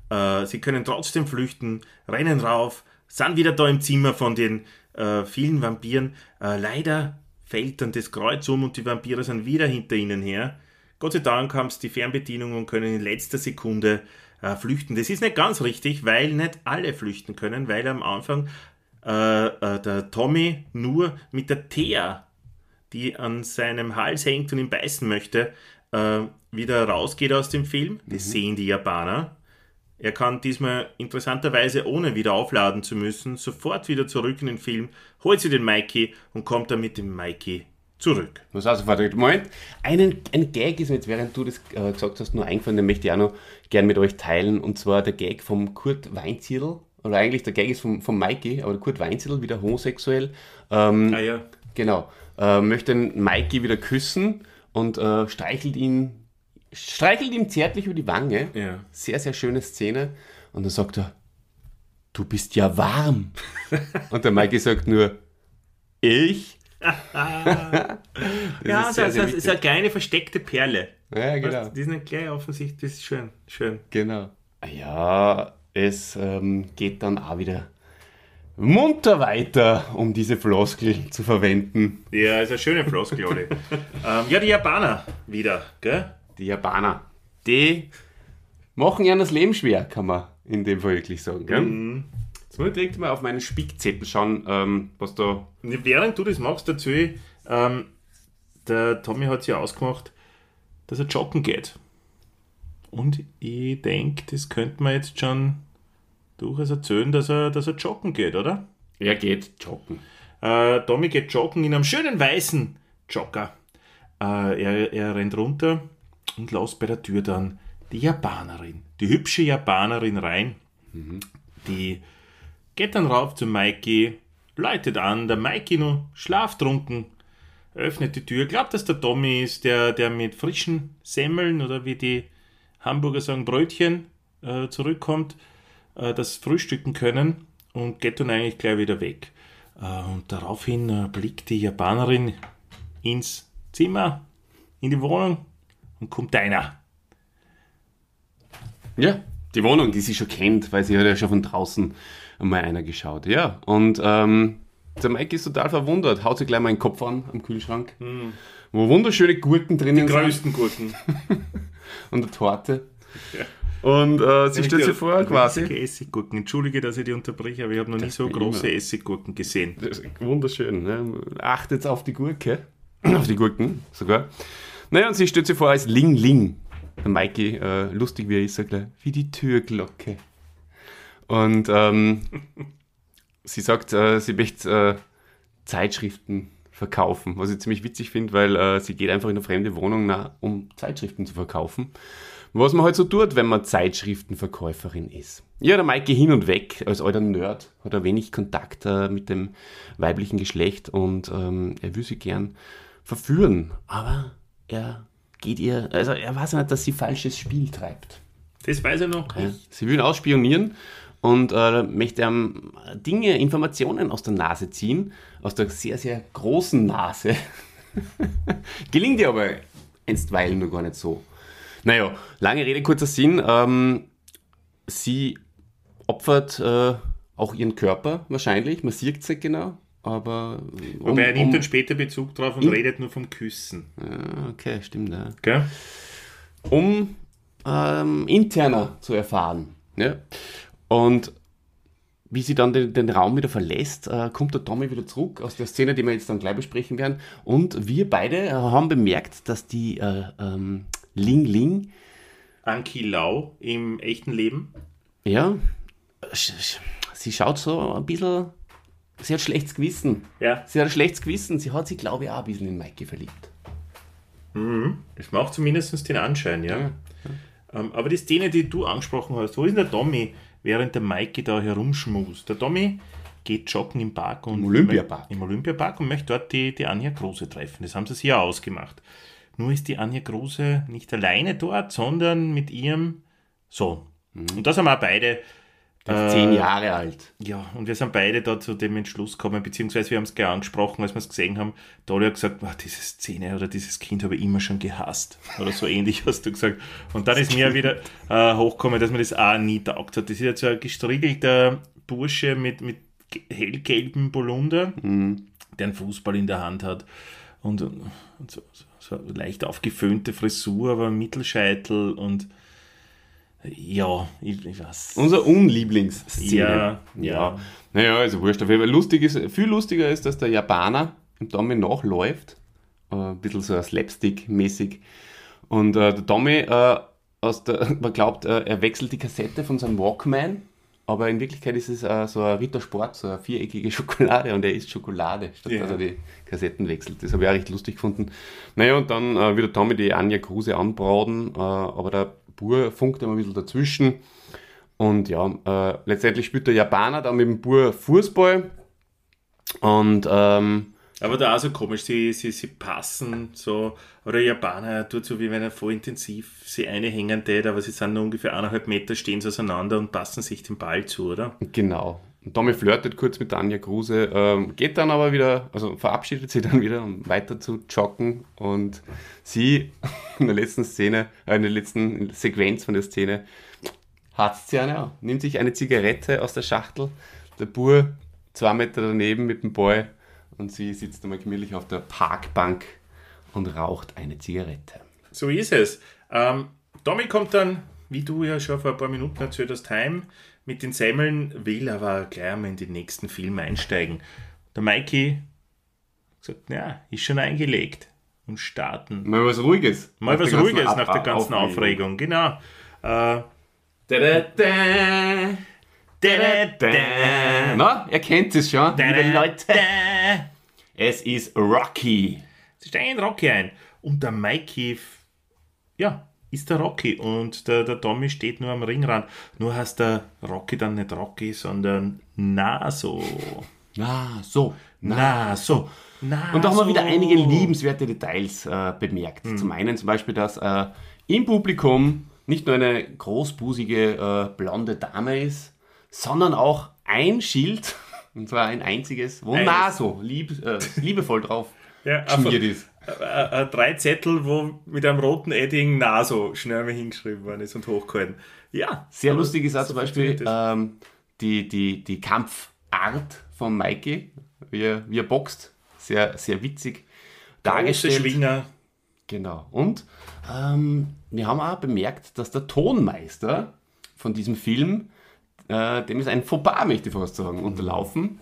Äh, sie können trotzdem flüchten, rennen rauf, sind wieder da im Zimmer von den äh, vielen Vampiren. Äh, leider fällt dann das Kreuz um und die Vampire sind wieder hinter ihnen her. Gott sei Dank haben sie die Fernbedienung und können in letzter Sekunde äh, flüchten. Das ist nicht ganz richtig, weil nicht alle flüchten können, weil am Anfang äh, äh, der Tommy nur mit der Thea, die an seinem Hals hängt und ihn beißen möchte, äh, wieder rausgeht aus dem Film. Das sehen die Japaner. Er kann diesmal interessanterweise, ohne wieder aufladen zu müssen, sofort wieder zurück in den Film, holt sich den Mikey und kommt dann mit dem Mikey zurück. Was also Vater, Moment. Einen, ein Gag ist mir jetzt, während du das äh, gesagt hast, nur eingefallen, den möchte ich auch noch gern mit euch teilen. Und zwar der Gag vom Kurt Weinzierl. Oder eigentlich der Gag ist vom, vom Mikey, aber der Kurt Weinzierl, wieder homosexuell. Ähm, Ah ja. Genau. Äh, möchte den Mikey wieder küssen und äh, streichelt ihn, streichelt ihm zärtlich über die Wange. Ja. Sehr, sehr schöne Szene. Und dann sagt er, du bist ja warm. und der Mikey sagt nur, ich? ja, ist sehr, das sehr ist, ist eine kleine versteckte Perle. Ja, genau. Die ist nicht gleich offensichtlich, das ist schön. schön. Genau. Ja, es ähm, geht dann auch wieder munter weiter, um diese Floskel zu verwenden. Ja, ist eine schöne Floskel, Oli. ähm, ja, die Japaner wieder, gell? Die Japaner, die machen ja das Leben schwer, kann man in dem Fall wirklich sagen. Gell? Jetzt muss ich direkt mal auf meinen Spickzettel schauen, ähm, was da. Während du das machst, dazu, ähm, der Tommy hat sich ausgemacht, dass er joggen geht. Und ich denke, das könnte man jetzt schon durchaus erzählen, dass er, dass er joggen geht, oder? Er geht joggen. Äh, Tommy geht joggen in einem schönen weißen Jogger. Äh, er, er rennt runter und lässt bei der Tür dann die Japanerin, die hübsche Japanerin rein. Die geht dann rauf zu Mikey, läutet an, der Mikey noch schlaftrunken, öffnet die Tür, glaubt, dass der Tommy ist, der, der mit frischen Semmeln oder wie die Hamburger sagen, Brötchen äh, zurückkommt, äh, das frühstücken können und geht dann eigentlich gleich wieder weg. Äh, und daraufhin äh, blickt die Japanerin ins Zimmer, in die Wohnung und kommt einer. Ja, die Wohnung, die sie schon kennt, weil sie hat ja schon von draußen einmal einer geschaut. Ja, und ähm, der Mike ist total verwundert, haut sich gleich mal den Kopf an am Kühlschrank, wo wunderschöne Gurken drinnen sind Größten Gurken. und eine Torte. Und äh, sie stellt sich vor, quasi. Essiggurken. Entschuldige, dass ich die unterbreche, aber ich habe noch nie so große immer. Essiggurken gesehen. Das ist wunderschön. Ne? Achtet auf die Gurke. auf die Gurken sogar. Naja, und sie stellt sich vor als Ling Ling. Der Mikey, äh, lustig wie er ist, sagt er, wie die Türglocke. Und ähm, sie sagt, äh, sie möchte äh, Zeitschriften verkaufen, was ich ziemlich witzig finde, weil äh, sie geht einfach in eine fremde Wohnung, na, um Zeitschriften zu verkaufen. Was man halt so tut, wenn man Zeitschriftenverkäuferin ist. Ja, der Maike hin und weg, als alter Nerd, hat er wenig Kontakt äh, mit dem weiblichen Geschlecht und ähm, er will sie gern verführen, aber er geht ihr, also er weiß nicht, dass sie falsches Spiel treibt. Das weiß er noch. Ja. Sie will ihn ausspionieren und äh, möchte ihm Dinge, Informationen aus der Nase ziehen, aus der sehr, sehr großen Nase. Gelingt ihr aber einstweilen nur gar nicht so. Naja, lange Rede, kurzer Sinn. Ähm, sie opfert äh, auch ihren Körper wahrscheinlich, man sieht es nicht genau, aber... um- Wobei er nimmt um- dann später Bezug drauf und Hm? redet nur vom Küssen. Ja, okay, stimmt, ja. Gell? um ähm, interner zu erfahren. Ja? Und wie sie dann den, den Raum wieder verlässt, äh, kommt der Tommy wieder zurück aus der Szene, die wir jetzt dann gleich besprechen werden. Und wir beide äh, haben bemerkt, dass die äh, ähm, Ling Ling, Anki Lau im echten Leben. ja, sie schaut so ein bisschen, sie hat schlechtes Gewissen. Ja. Sie hat ein schlechtes Gewissen. Sie hat sich, glaube ich, auch ein bisschen in Mikey verliebt. Das macht zumindest den Anschein, ja. Ähm, aber die Szene, die du angesprochen hast, wo ist denn der Tommy, während der Mikey da herumschmust? Der Tommy geht joggen im Park und Im Olympiapark. im Olympiapark und möchte dort die, die Anja Kruse treffen. Das haben sie sich ja ausgemacht. Nur ist die Anja Kruse nicht alleine dort, sondern mit ihrem Sohn. Und da sind wir auch beide Der ist zehn Jahre alt. ja, und wir sind beide da zu dem Entschluss gekommen, beziehungsweise wir haben es gleich angesprochen, als wir es gesehen haben. Da hat er gesagt, "Ah, diese Szene oder dieses Kind habe ich immer schon gehasst. Oder so ähnlich hast du gesagt. Und dann ist mir wieder äh, hochgekommen, dass mir das auch nie taugt hat. Das ist jetzt so ein gestriegelter Bursche mit, mit ge- hellgelbem Polunder, der einen Fußball in der Hand hat. Und, und so, so, so leicht aufgeföhnte Frisur, aber Mittelscheitel und ja, ich, ich weiß. Unser Unlieblingsszene. Ja, ja. Naja, also wurscht. Auf jeden Fall lustig ist, viel lustiger ist, dass der Japaner im Tommy nachläuft. Äh, ein bisschen so Slapstick-mäßig. Und äh, der Tommy, äh, aus der, man glaubt, äh, er wechselt die Kassette von seinem Walkman. Aber in Wirklichkeit ist es äh, so ein Rittersport, so eine viereckige Schokolade und er isst Schokolade, statt Ja. dass er die Kassetten wechselt. Das habe ich auch recht lustig gefunden. Naja, und dann äh, wird der Tommy die Anja Kruse anbraten, äh, aber der Bur funkt immer ein bisschen dazwischen. Und ja, äh, letztendlich spielt der Japaner dann mit dem Bur Fußball. Und ähm, Aber da auch so komisch, sie, sie, sie passen so, oder der Japaner tut so, wie wenn er voll intensiv sie eine hängen tät, aber sie sind nur ungefähr eineinhalb Meter, stehen sie auseinander und passen sich den Ball zu, oder? genau. Und Tommy flirtet kurz mit Anja Kruse, ähm, geht dann aber wieder, also verabschiedet sie dann wieder, um weiter zu joggen. Und sie in der letzten Szene, äh, in der letzten Sequenz von der Szene, hat sie eine, nimmt sich eine Zigarette aus der Schachtel. Der Bur zwei Meter daneben mit dem Boy und sie sitzt einmal gemütlich auf der Parkbank und raucht eine Zigarette. So ist es. Ähm, Tommy kommt dann, wie du ja schon vor ein paar Minuten erzählt hast, heim mit den Semmeln, will aber gleich mal in den nächsten Film einsteigen. Der Mikey sagt, ja, ist schon eingelegt und starten. Mal was Ruhiges. Mal was Ruhiges nach der ganzen Aufregung, genau. Äh. Na, ihr kennt es schon, liebe Leute. Es ist Rocky. Sie steigen in Rocky ein. Und der Mikey, ja, ist der Rocky. Und der, der Tommy steht nur am Ringrand. Nur heißt der Rocky dann nicht Rocky, sondern Naso. Na, so. Naso. Naso. Und da haben wir wieder einige liebenswerte Details äh, bemerkt. Zum einen zum Beispiel, dass äh, im Publikum nicht nur eine großbusige äh, blonde Dame ist, sondern auch ein Schild, und zwar ein einziges, wo Eines. Naso lieb, äh, liebevoll drauf Ja, schmiert ist. Äh, äh, drei Zettel, wo mit einem roten Edding Naso schnell mal hingeschrieben worden ist und hochgehalten. Ja. Sehr lustig ist auch zum Beispiel ähm, die, die, die Kampfart von Mikey, wie er, wie er boxt. Sehr, sehr witzig Große. Schwinger. Genau. Und ähm, wir haben auch bemerkt, dass der Tonmeister von diesem Film, äh, dem ist ein Fauxpas, möchte ich fast sagen, unterlaufen.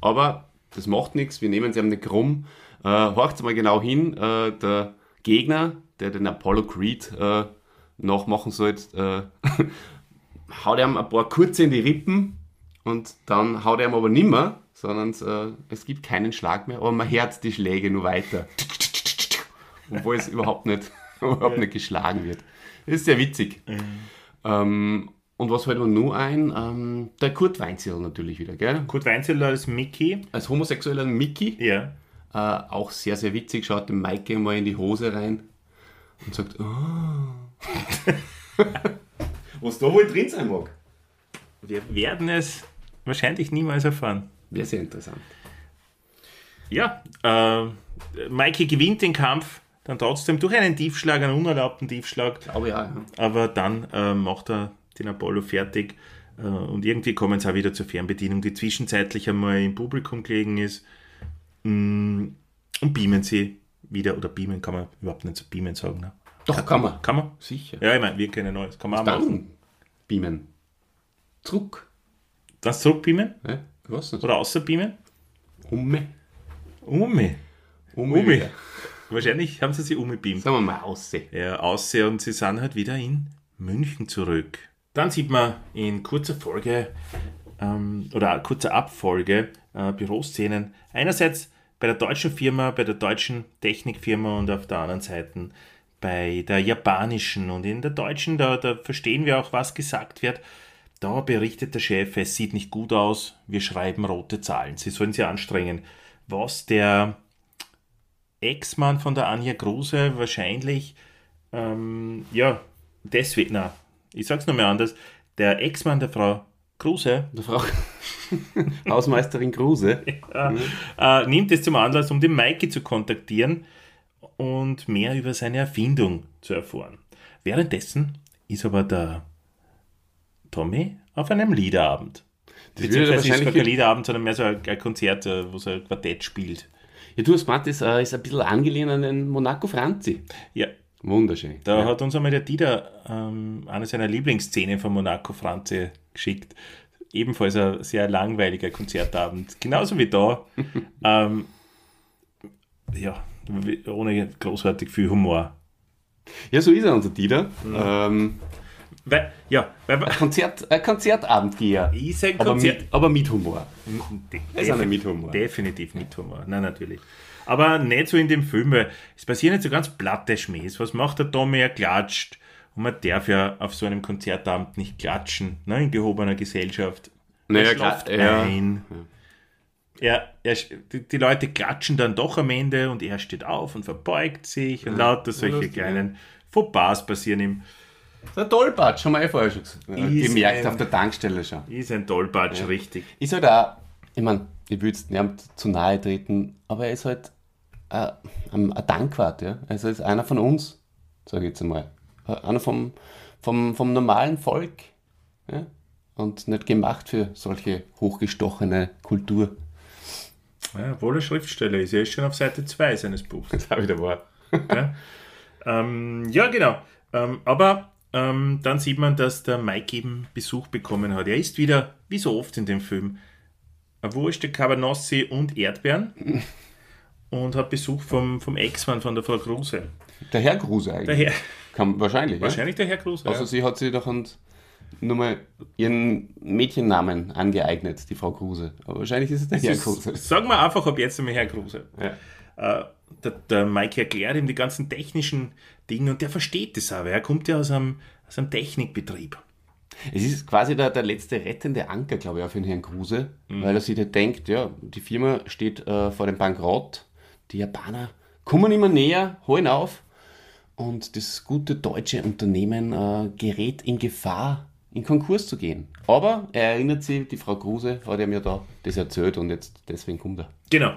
Aber das macht nichts, wir nehmen sie am nicht krumm. Äh, horcht mal genau hin, äh, der Gegner, der den Apollo Creed äh, nachmachen sollte, äh, haut ihm ein paar kurze in die Rippen und dann haut er ihm aber nimmer, sondern äh, es gibt keinen Schlag mehr, aber man hört die Schläge nur weiter. Obwohl es überhaupt nicht, überhaupt nicht geschlagen wird. Das ist sehr witzig. Ähm, und was fällt mir nur ein? Ähm, der Kurt Weinzierl natürlich wieder, gell? Kurt Weinzeller als Mickey. Als homosexueller Mickey, Ja. Äh, auch sehr, sehr witzig, schaut dem Maike mal in die Hose rein und sagt, oh. was da wohl drin sein mag. Wir werden es wahrscheinlich niemals erfahren. Wäre sehr interessant. Ja, äh, Mikey gewinnt den Kampf dann trotzdem durch einen Tiefschlag, einen unerlaubten Tiefschlag, Aber ja, ja. aber dann äh, macht er den Apollo fertig äh, und irgendwie kommen sie auch wieder zur Fernbedienung, die zwischenzeitlich einmal im Publikum gelegen ist und beamen sie wieder, oder beamen kann man überhaupt nicht so beamen sagen. Ne? Doch, kann man. Kann man? Sicher. Ja, ich meine, wir kennen neues, kann man auch machen. Beamen. Zurück. Das zurückbeamen Ja, was nicht. oder außer beamen? Umme. Umme. Umi. wieder. Wahrscheinlich haben sie sie umgebeamt. Sagen wir mal aussehen. Ja, aussehen und sie sind halt wieder in München zurück. Dann sieht man in kurzer Folge ähm, oder kurzer Abfolge äh, Büroszenen. Einerseits bei der deutschen Firma, bei der deutschen Technikfirma und auf der anderen Seite bei der japanischen. Und in der deutschen, da, da verstehen wir auch, was gesagt wird. Da berichtet der Chef, es sieht nicht gut aus, wir schreiben rote Zahlen. Sie sollen sich anstrengen. Was der Ex-Mann von der Anja Kruse wahrscheinlich, ähm, ja, deswegen, na, ich sag's nochmal anders, der Ex-Mann der Frau Kruse, Der Frau Hausmeisterin Kruse. äh, äh, nimmt es zum Anlass, um den Mikey zu kontaktieren und mehr über seine Erfindung zu erfahren. Währenddessen ist aber der Tommy auf einem Liederabend. Das Beziehungsweise ist wahrscheinlich kein Liederabend, sondern mehr so ein, ein Konzert, äh, wo so ein Quartett spielt. Ja, du hast gemeint, das äh, ist ein bisschen angelehnt an den Monaco Franzi. Ja, Wunderschön. da ja. hat uns einmal der Dieter ähm, eine seiner Lieblingsszenen von Monaco Franze geschickt. Ebenfalls ein sehr langweiliger Konzertabend. Genauso wie da. ähm, ja, ohne großartig viel Humor. ja, so ist er, unser Dieter. Mhm. Ähm, Weil, ja, weil ein, Konzert, ein Konzertabendgeher. ist ein Aber Konzert. mit, aber mit Humor. De- ist einer mit Humor. Definitiv mit Humor, nein, natürlich. Aber nicht so in dem Film, weil es passieren nicht so ganz platte Schmähs. Was macht der Tommy? Er klatscht. Und man darf ja auf so einem Konzertabend nicht klatschen, ne, in gehobener Gesellschaft. Naja, er klar, schlaft ja. ein. Er, er, die, die Leute klatschen dann doch am Ende und er steht auf und verbeugt sich und lauter solche lustig, kleinen Fauxpas passieren ihm. Der Tollpatsch, haben wir eh vorher schon gesagt. Ist gemerkt ein- auf der Tankstelle schon. Ist ein Tollpatsch, richtig. Ist halt auch, ich meine, ich will jetzt zu nahe treten, aber er ist halt äh, ein, ein Dankwart, ja. Also er ist einer von uns, sage ich jetzt einmal. Einer vom, vom, vom normalen Volk, ja. Und nicht gemacht für solche hochgestochene Kultur. Ja, obwohl er Schriftsteller ist. Er ist schon auf Seite 2 seines Buchs. Das habe ich da war. ja, ähm, ja genau. Ähm, aber ähm, dann sieht man, dass der Mike eben Besuch bekommen hat. Er isst wieder, wie so oft in dem Film, eine Wurst, Cabanossi und Erdbeeren und hat Besuch vom, vom Ex-Mann von der Frau Kruse. Der Herr Kruse eigentlich. Der Herr, Kann, wahrscheinlich, wahrscheinlich der Herr Kruse. ja. Also sie hat sich doch nur mal ihren Mädchennamen angeeignet, die Frau Kruse. Aber wahrscheinlich ist es der ja. Herr Kruse. Sagen wir einfach ab jetzt einmal Herr Kruse. Ja. Äh, der, der Mike erklärt ihm die ganzen technischen Dinge und der versteht das aber. Er kommt ja aus einem, aus einem Technikbetrieb. Es ist quasi der, der letzte rettende Anker, glaube ich, auch für den Herrn Kruse, weil er sich da denkt, ja, die Firma steht äh, vor dem Bankrott, die Japaner kommen immer näher, holen auf und das gute deutsche Unternehmen äh, gerät in Gefahr, in Konkurs zu gehen. Aber er erinnert sich, die Frau Kruse hat ja da das erzählt und jetzt deswegen kommt er. Genau.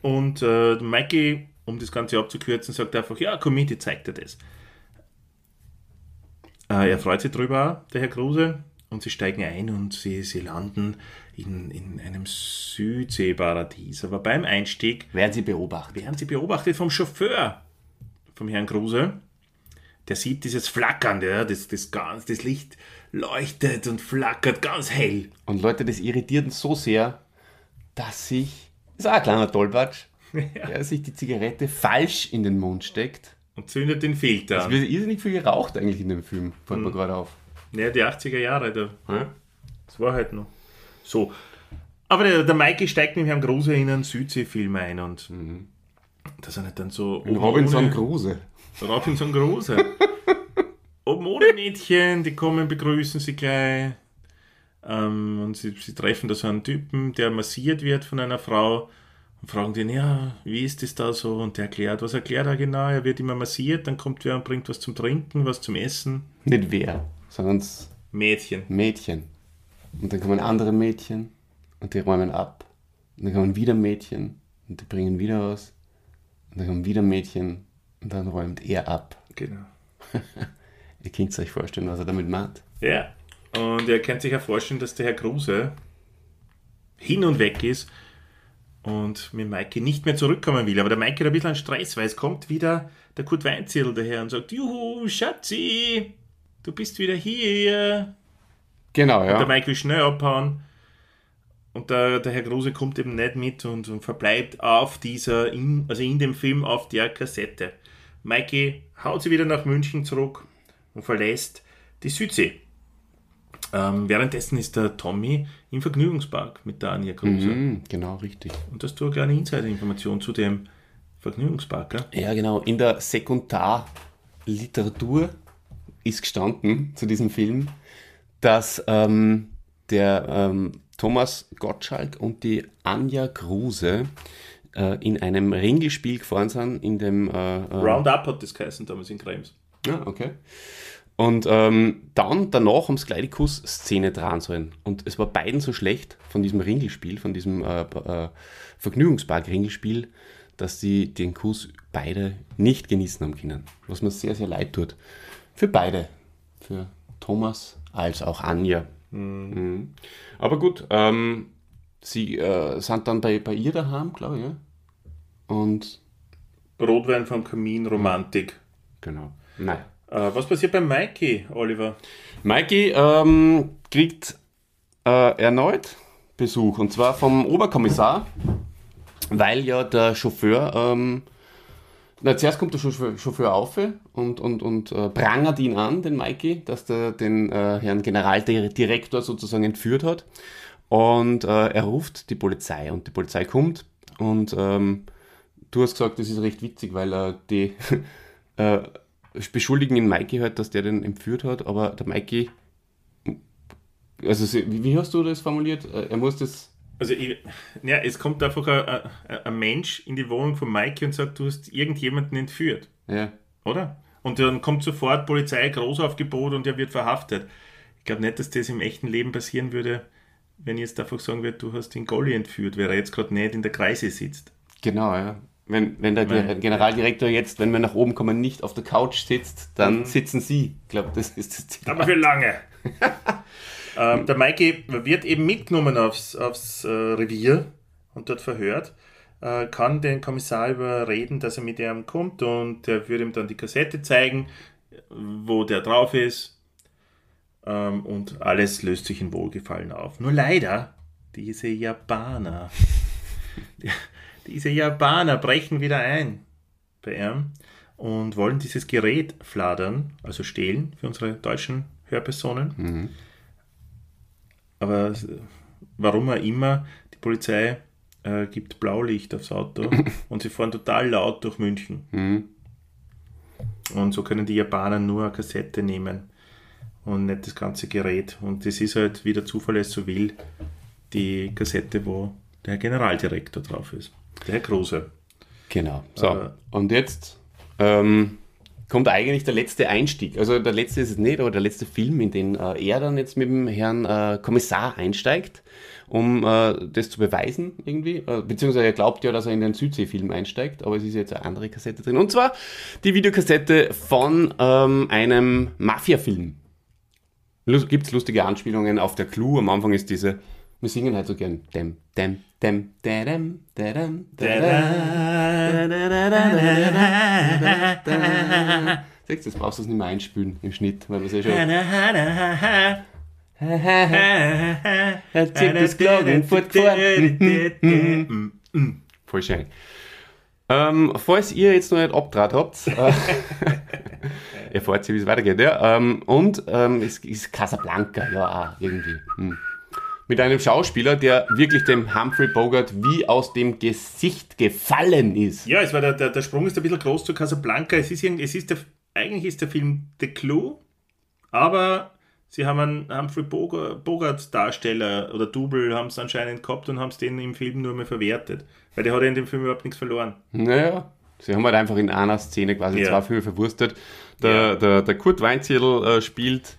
Und äh, Mikey, um das Ganze abzukürzen, sagt einfach, ja, komm mit, ich zeig dir das. Äh, er freut sich drüber, der Herr Kruse, und sie steigen ein und sie, sie landen in, in einem Südseeparadies. Aber beim Einstieg Werden Sie beobachtet. werden sie beobachtet vom Chauffeur, vom Herrn Kruse. Der sieht dieses Flackern, ja, das, das, ganz, das Licht leuchtet und flackert ganz hell. Und Leute, das irritiert ihn so sehr, dass sich, das ist auch ein kleiner Tollpatsch, der sich die Zigarette falsch in den Mund steckt. Und zündet den Filter Es an. wird irrsinnig viel geraucht eigentlich in dem Film, fällt mir gerade auf. Ja, die 80er Jahre, da. Das war halt noch. So. Aber der, der Mikey steigt mit Herrn Kruse in einen Südseefilm ein und dass er nicht dann so. Robinson ohne- Kruse. Robinson Kruse. Oben ohne Mädchen, die kommen, begrüßen sie gleich. Ähm, und sie, sie treffen da so einen Typen, der massiert wird von einer Frau und fragen den, ja, wie ist das da so? Und der erklärt, was erklärt er genau? Er wird immer massiert, dann kommt wer und bringt was zum Trinken, was zum Essen. Nicht wer, sondern Mädchen. Mädchen. Und dann kommen andere Mädchen und die räumen ab. Und dann kommen wieder Mädchen und die bringen wieder was. Und dann kommen wieder Mädchen und dann räumt er ab. Genau. Ihr könnt euch vorstellen, was er damit meint. Ja, und ihr könnt sich ja vorstellen, dass der Herr Kruse hin und weg ist und mit Maike nicht mehr zurückkommen will. Aber der Maike hat ein bisschen Stress, weil es kommt wieder der Kurt Weinzierl daher und sagt, Juhu, Schatzi, du bist wieder hier. Genau, ja. Der Mike will schnell abhauen. Und der, der Herr Kruse kommt eben nicht mit und, und verbleibt auf dieser, in, also in dem Film auf der Kassette. Mikey haut sie wieder nach München zurück und verlässt die Südsee. Ähm, währenddessen ist der Tommy im Vergnügungspark mit der Anja Kruse. Mhm, genau, richtig. Und das ist eine kleine Insider-Information zu dem Vergnügungspark. Gell? Ja, genau. In der Sekundarliteratur ist gestanden zu diesem Film, dass ähm, der ähm, Thomas Gottschalk und die Anja Kruse äh, in einem Ringelspiel gefahren sind, in dem... Äh, äh, Roundup hat das geheißen damals in Krems. Ja, okay. Und ähm, dann, danach haben sie gleich die Kussszene dran sollen. Und es war beiden so schlecht von diesem Ringelspiel, von diesem äh, äh, Vergnügungspark-Ringelspiel, dass sie den Kuss beide nicht genießen haben können. Was mir sehr, sehr leid tut. Für beide. Für Thomas als auch Anja. Mhm. Aber gut, ähm, sie äh, sind dann bei, bei ihr daheim, glaube ich. Ja? Und. Rotwein vom Kamin, Romantik. Genau. Nein. Äh, was passiert bei Mikey, Oliver? Mikey ähm, kriegt äh, erneut Besuch und zwar vom Oberkommissar, weil ja der Chauffeur. Ähm, na, zuerst kommt der Chauffeur, auf und, und, und äh, prangert ihn an, den Mikey, dass der den äh, Herrn Generaldirektor sozusagen entführt hat. Und äh, er ruft die Polizei und die Polizei kommt und ähm, du hast gesagt, das ist recht witzig, weil äh, die äh, beschuldigen ihn Mikey halt, dass der den entführt hat, aber der Mikey, also wie hast du das formuliert? Äh, er muss das also, ich, ja, es kommt einfach ein, ein, ein, Mensch in die Wohnung von Mikey und sagt, du hast irgendjemanden entführt. Ja. Oder? Und dann kommt sofort Polizei, Großaufgebot und er wird verhaftet. Ich glaube nicht, dass das im echten Leben passieren würde, wenn jetzt einfach sagen wird, du hast den Golli entführt, weil er jetzt gerade nicht in der Kreise sitzt. Genau, ja. Wenn, wenn der Weil, Generaldirektor jetzt, wenn wir nach oben kommen, nicht auf der Couch sitzt, dann mhm. sitzen Sie. Ich glaube, das ist das Zitat. Aber wie lange? ähm, der Mikey wird eben mitgenommen aufs, aufs äh, Revier und dort verhört, äh, kann den Kommissar überreden, dass er mit ihm kommt und er würde ihm dann die Kassette zeigen, wo der drauf ist ähm, und alles löst sich in Wohlgefallen auf. Nur leider, diese Japaner, diese Japaner brechen wieder ein bei ihm und wollen dieses Gerät fladern, also stehlen für unsere deutschen Hörpersonen. Mhm. Aber warum auch immer, die Polizei äh, gibt Blaulicht aufs Auto und sie fahren total laut durch München. Mhm. Und so können die Japaner nur eine Kassette nehmen und nicht das ganze Gerät. Und das ist halt, wie der Zufall es so will, die Kassette, wo der Generaldirektor drauf ist. Der große. Genau. So, äh, und jetzt ähm, kommt eigentlich der letzte Einstieg. Also der letzte ist es nicht, aber der letzte Film, in den äh, er dann jetzt mit dem Herrn äh, Kommissar einsteigt, um äh, das zu beweisen irgendwie. Äh, beziehungsweise er glaubt ja, dass er in den Südsee-Film einsteigt, aber es ist jetzt eine andere Kassette drin. Und zwar die Videokassette von ähm, einem Mafia-Film. Gibt es lustige Anspielungen auf der Clue. Am Anfang ist diese wir singen halt so gern. Dem, dem, dem, dem, dem, Siehst du, das brauchst du nicht mehr einspülen im Schnitt, weil wir es ja schon. Zieht das Klagen fortgefahren. Voll schön. Ähm, falls ihr jetzt noch nicht abdraht habt, äh, erfahrt ihr, wie es weitergeht. Ja? Ähm, und ähm, es ist Casablanca, ja, auch irgendwie. Hm mit einem Schauspieler, der wirklich dem Humphrey Bogart wie aus dem Gesicht gefallen ist. Ja, es war der, der, der Sprung ist ein bisschen groß zu Casablanca. Es ist, es ist der, eigentlich ist der Film The Clue, aber sie haben einen Humphrey Bogart Darsteller oder Double haben es anscheinend gehabt und haben es den im Film nur mehr verwertet, weil der hat ja in dem Film überhaupt nichts verloren. Naja, sie haben halt einfach in einer Szene quasi ja. zwei Filme verwurstet. Der, ja. der, der Kurt Weinzierl äh, spielt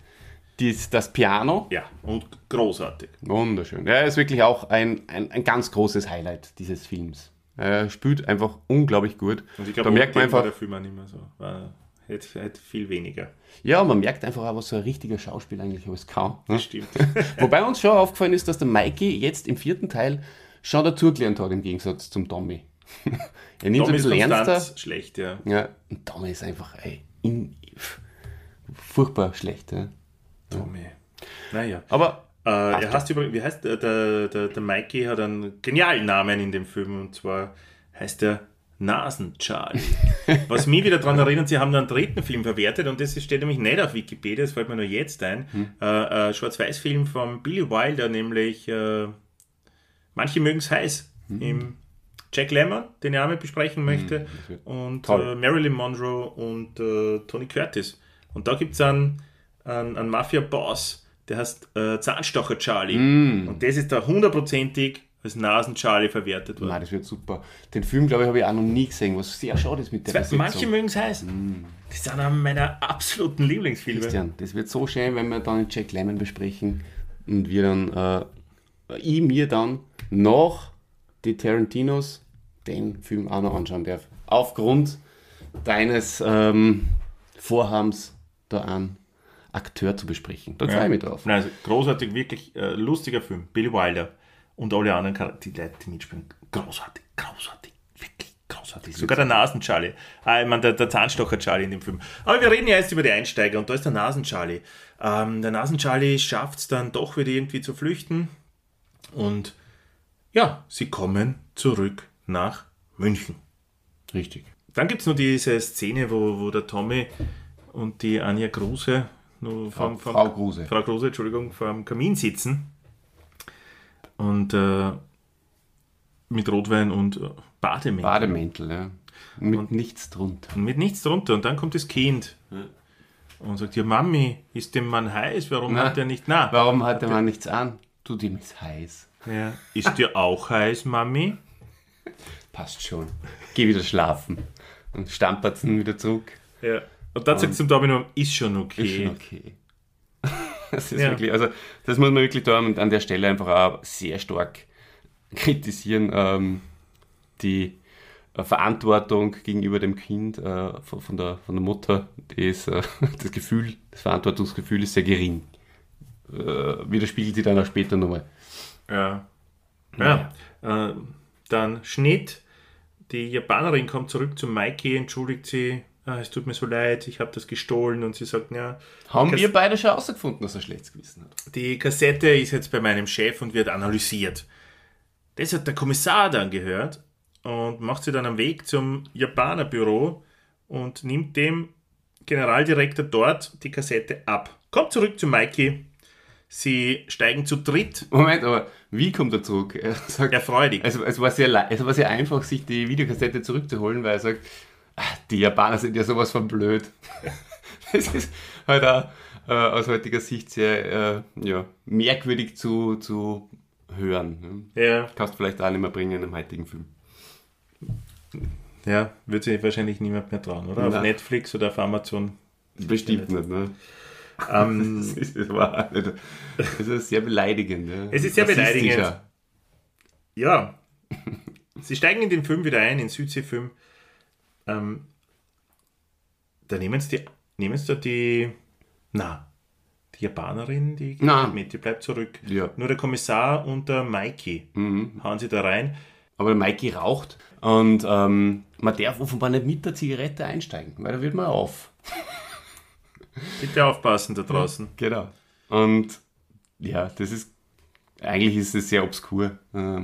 dies, das Piano. Ja, und großartig. Wunderschön. Ja, ist wirklich auch ein, ein, ein ganz großes Highlight dieses Films. Er spielt einfach unglaublich gut. Und ich glaube, da merkt man einfach. der Film auch nicht mehr so. War, hätte, hätte viel weniger. Ja, man merkt einfach auch, was so ein richtiger Schauspieler eigentlich alles kann. Ne? Das stimmt. Wobei uns schon aufgefallen ist, dass der Mikey jetzt im vierten Teil schon dazugelernt hat, im Gegensatz zum Tommy. er nimmt Tommy ein bisschen ernster. schlecht, ja. Ja, und Tommy ist einfach ey, in, furchtbar schlecht. Ja. Tommy. Naja. Aber. Äh, er heißt übrigens, wie heißt der, der, der, der Mikey hat einen genialen Namen in dem Film und zwar heißt er Nasen-Charlie. Was mich wieder daran erinnert, sie haben einen dritten Film verwertet und das steht nämlich nicht auf Wikipedia, das fällt mir nur jetzt ein. Hm. Äh, äh, Schwarz-Weiß-Film von Billy Wilder, nämlich äh, Manche mögen es heiß. Hm. Im Jack Lemmon, den ich auch mit besprechen möchte, hm. und äh, Marilyn Monroe und äh, Tony Curtis. Und da gibt es einen einen, einen Mafia-Boss, der heißt äh, Zahnstocher Charlie. Mm. Und das ist da hundertprozentig als Nasen-Charlie verwertet worden. Nein, das wird super. Den Film, glaube ich, habe ich auch noch nie gesehen, was sehr schade ist mit der Zwei- Manche mögen es heiß. Das sind einer meiner absoluten Lieblingsfilme. Christian, das wird so schön, wenn wir dann Jack Lemmon besprechen und wir dann, äh, ich mir dann nach die Tarantinos den Film auch noch anschauen darf. Aufgrund deines ähm, Vorhabens, da einen Akteur zu besprechen. Da freue ich mich drauf. Nein, also großartig, wirklich äh, lustiger Film. Billy Wilder und alle anderen Charaktere, die Leute, die mitspielen, großartig, großartig, wirklich großartig. Sogar der Nasen-Charlie. Ah, ich meine, der, der Zahnstocher-Charlie in dem Film. Aber wir reden ja jetzt über die Einsteiger und da ist der Nasen-Charlie. Ähm, der Nasen-Charlie schafft es dann doch wieder irgendwie zu flüchten und ja, sie kommen zurück nach München. Richtig. Dann gibt es noch diese Szene, wo, wo der Tommy und die Anja Kruse nur vom, vom, Frau Kruse. Frau Kruse, Entschuldigung, vor dem Kamin sitzen und äh, mit Rotwein und äh, Bademäntel Bademäntel, ja. Mit nichts drunter. und mit nichts drunter. Und dann kommt das Kind und sagt, ja Mami, ist dem Mann heiß? Warum Na. hat er nicht... Na, Warum hat der Mann nichts an? Du, dem ist heiß. ja, ist dir auch heiß, Mami? Passt schon. Geh wieder schlafen. Und stampert wieder zurück. Ja. Und dann sagt zum nur, ist schon okay. Ist schon okay. Das ist Ja. wirklich, also das muss man wirklich da an der Stelle einfach auch sehr stark kritisieren. Ähm, die äh, Verantwortung gegenüber dem Kind äh, von, von, der, von der Mutter, ist, äh, das Gefühl, das Verantwortungsgefühl ist sehr gering. Äh, widerspiegelt sie dann auch später nochmal. Ja. ja. Äh, dann Schnitt. Die Japanerin kommt zurück zu Mikey, entschuldigt sie. Ah, es tut mir so leid, ich habe das gestohlen. Und sie sagt, ja, Haben Kas- wir beide schon herausgefunden, dass er schlechtes Gewissen hat? die Kassette ist jetzt bei meinem Chef und wird analysiert. Das hat der Kommissar dann gehört und macht sie dann am Weg zum Japanerbüro und nimmt dem Generaldirektor dort die Kassette ab. Kommt zurück zu Mikey. Sie steigen zu dritt. Moment, aber wie kommt er zurück? Er sagt, Erfreudig. Also es war, sehr, es war sehr einfach, sich die Videokassette zurückzuholen, weil er sagt, "Ah, die Japaner sind ja sowas von blöd. Das ist halt auch äh, aus heutiger Sicht sehr äh, ja, merkwürdig zu, zu hören. Ne? Ja. Kannst vielleicht auch nicht mehr bringen im heutigen Film. Ja, wird sich wahrscheinlich niemand mehr trauen, oder? Auf Nein. Netflix oder auf Amazon. Bestimmt nicht. Ne? Ähm, Das, ist, das, war, das ist sehr beleidigend. Ja. Es ist sehr beleidigend. Ja. Sie steigen in den Film wieder ein, in den Südseefilm. Ähm, da nehmen sie die, nehmen sie da die, na, die Japanerin, die geht mit, die bleibt zurück. Ja. Nur der Kommissar und der Mikey Mhm. hauen sie da rein. Aber der Mikey raucht und ähm, man darf offenbar nicht mit der Zigarette einsteigen, weil da wird man auf. Bitte aufpassen da draußen. Genau. Und ja, das ist, eigentlich ist es sehr obskur, äh,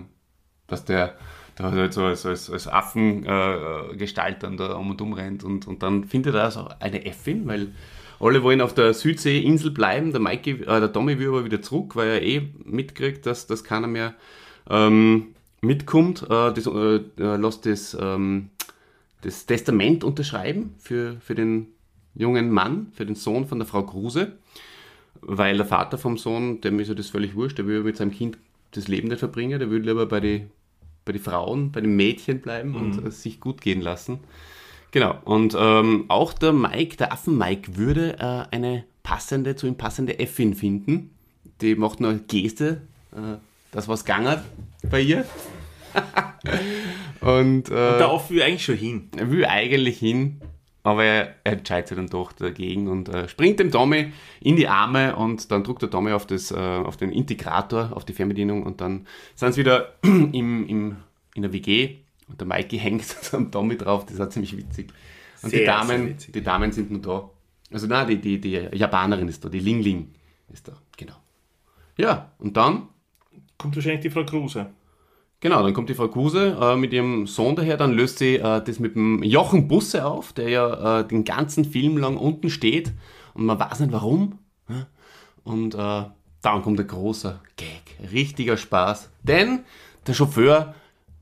dass der da halt so als, als, als Affengestalt äh, da um und um rennt und, und dann findet er so eine Äffin, weil alle wollen auf der Südseeinsel bleiben, der, Mikey, äh, der Tommy will aber wieder zurück, weil er eh mitkriegt, dass, dass keiner mehr ähm, mitkommt, äh, das, äh, äh, lässt das, ähm, das Testament unterschreiben für, für den jungen Mann, für den Sohn von der Frau Kruse, weil der Vater vom Sohn, dem ist ja das völlig wurscht, der will mit seinem Kind das Leben nicht verbringen, der will lieber bei den bei die Frauen, bei den Mädchen bleiben und äh, sich gut gehen lassen. Genau, und ähm, auch der Mike, der Affen-Mike, würde äh, eine passende, zu ihm passende Äffin finden. Die macht nur eine Geste, äh, das was gegangen bei ihr. und äh, Da oft will eigentlich schon hin. er will eigentlich hin, aber er, er entscheidet sich dann doch dagegen und äh, springt dem Tommy in die Arme und dann drückt der Tommy auf, das, äh, auf den Integrator, auf die Fernbedienung und dann sind sie wieder im, im, in der WG und der Mikey hängt so am Tommy drauf, das ist auch ziemlich witzig. Und die Sehr, sehr Damen, witzig. die Damen sind nur da. Also nein, die, die, die Japanerin ist da, die Ling Ling ist da, genau. Ja, und dann Kommt wahrscheinlich die Frau Kruse. Genau, dann kommt die Frau Kuse äh, mit ihrem Sohn daher, dann löst sie äh, das mit dem Jochen Busse auf, der ja äh, den ganzen Film lang unten steht und man weiß nicht warum. ja. Und äh, dann kommt ein großer Gag, richtiger Spaß. Denn der Chauffeur,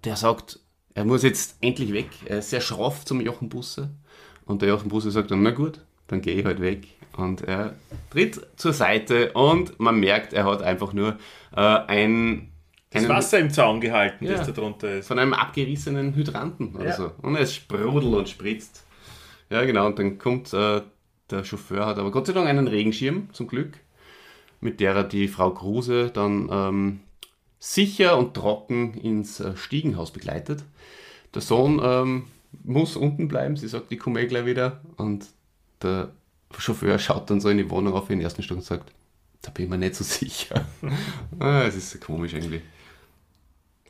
der sagt, er muss jetzt endlich weg, er ist sehr schroff zum Jochen Busse. Und der Jochen Busse sagt dann, na gut, dann gehe ich halt weg. Und er tritt zur Seite und man merkt, er hat einfach nur äh, ein Das Wasser im Zaun gehalten, Ja. das da drunter ist. von einem abgerissenen Hydranten oder Ja. so. Und es sprudelt und spritzt. Ja, genau. Und dann kommt äh, der Chauffeur, hat aber Gott sei Dank einen Regenschirm, zum Glück, mit der er die Frau Kruse dann ähm, sicher und trocken ins äh, Stiegenhaus begleitet. Der Sohn ähm, muss unten bleiben, sie sagt, ich komme eh gleich wieder. Und der Chauffeur schaut dann so in die Wohnung auf in den ersten Stock und sagt, da bin ich mir nicht so sicher. ah, es ist komisch eigentlich.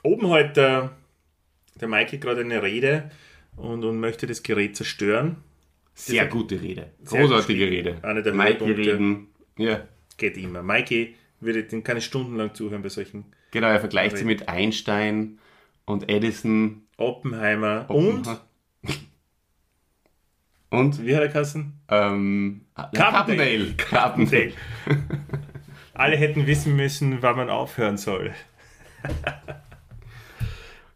Oben hat der, der Michael gerade eine Rede und, und möchte das Gerät zerstören. Sehr Dieser- gute Rede. Großartige. Rede. Eine der Mikey reden. Ja, Geht immer. Mikey würde den kann ich stundenlang zuhören bei solchen genau. Er vergleicht sie Rede. mit Einstein und Edison. Oppenheimer und Und wie hat er geheißen? ähm, Carpendale. Carpendale. Carpendale. Alle hätten wissen müssen, wann man aufhören soll.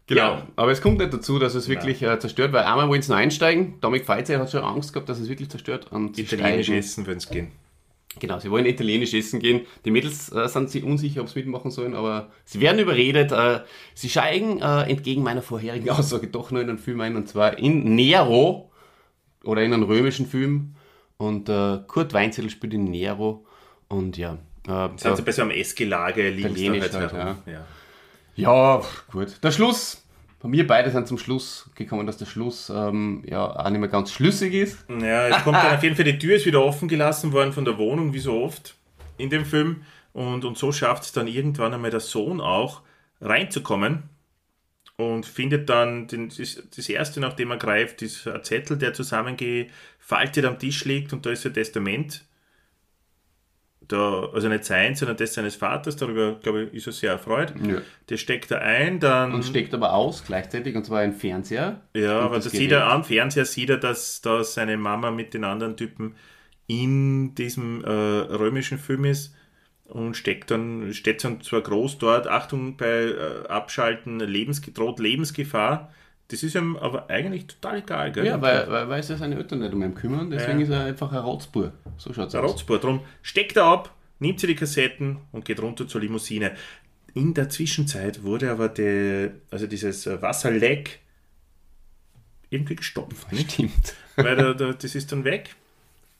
Genau. Ja. Aber es kommt nicht dazu, dass es wirklich äh, zerstört, weil einmal wollen sie noch einsteigen. Dominik Feizer hat schon Angst gehabt, dass es wirklich zerstört. Und sie Italienisch steigen- essen, wenn es gehen. Genau, sie wollen italienisch essen gehen. Die Mädels äh, sind sich unsicher, ob sie mitmachen sollen, aber sie werden überredet. Äh, sie steigen äh, entgegen meiner vorherigen Aussage doch nur in einen Film ein, und zwar in Nero oder in einen römischen Film. Und äh, Kurt Weinzettel spielt in Nero. Und ja, äh, Sind sie bei so einem Essgelage, liegen sie halt halt, herum. ja. Ja, gut. Der Schluss. Wir beide sind zum Schluss gekommen, dass der Schluss ähm, ja auch nicht mehr ganz schlüssig ist. Ja, es kommt dann auf jeden Fall, die Tür ist wieder offen gelassen worden von der Wohnung, wie so oft in dem Film. Und, und so schafft es dann irgendwann einmal der Sohn auch reinzukommen und findet dann den, das, das erste, nachdem er greift, ist ein Zettel, der zusammengefaltet am Tisch liegt und da ist ein Testament. Da, also nicht sein, sondern das seines Vaters, darüber, glaube ich, ist er sehr erfreut. Ja. Das steckt er ein, dann. Und steckt aber aus gleichzeitig, und zwar ein Fernseher. Ja, aber das sieht er am Fernseher, sieht er, dass da seine Mama mit den anderen Typen in diesem äh, römischen Film ist und steckt dann, steht dann zwar groß dort, Achtung bei äh, Abschalten, Lebens, droht Lebensgefahr. Das ist ihm aber eigentlich total egal, gell? Ja, weil, weil, weil sich seine Eltern nicht um ihn kümmern, deswegen Ja. ist er einfach ein Rotzbur. So schaut's Der aus. Rotzbur. Drum steckt er ab, nimmt sie die Kassetten und geht runter zur Limousine. In der Zwischenzeit wurde aber die, also dieses äh, Wasserleck irgendwie gestopft. Nicht? Stimmt. weil der, der, das ist dann weg.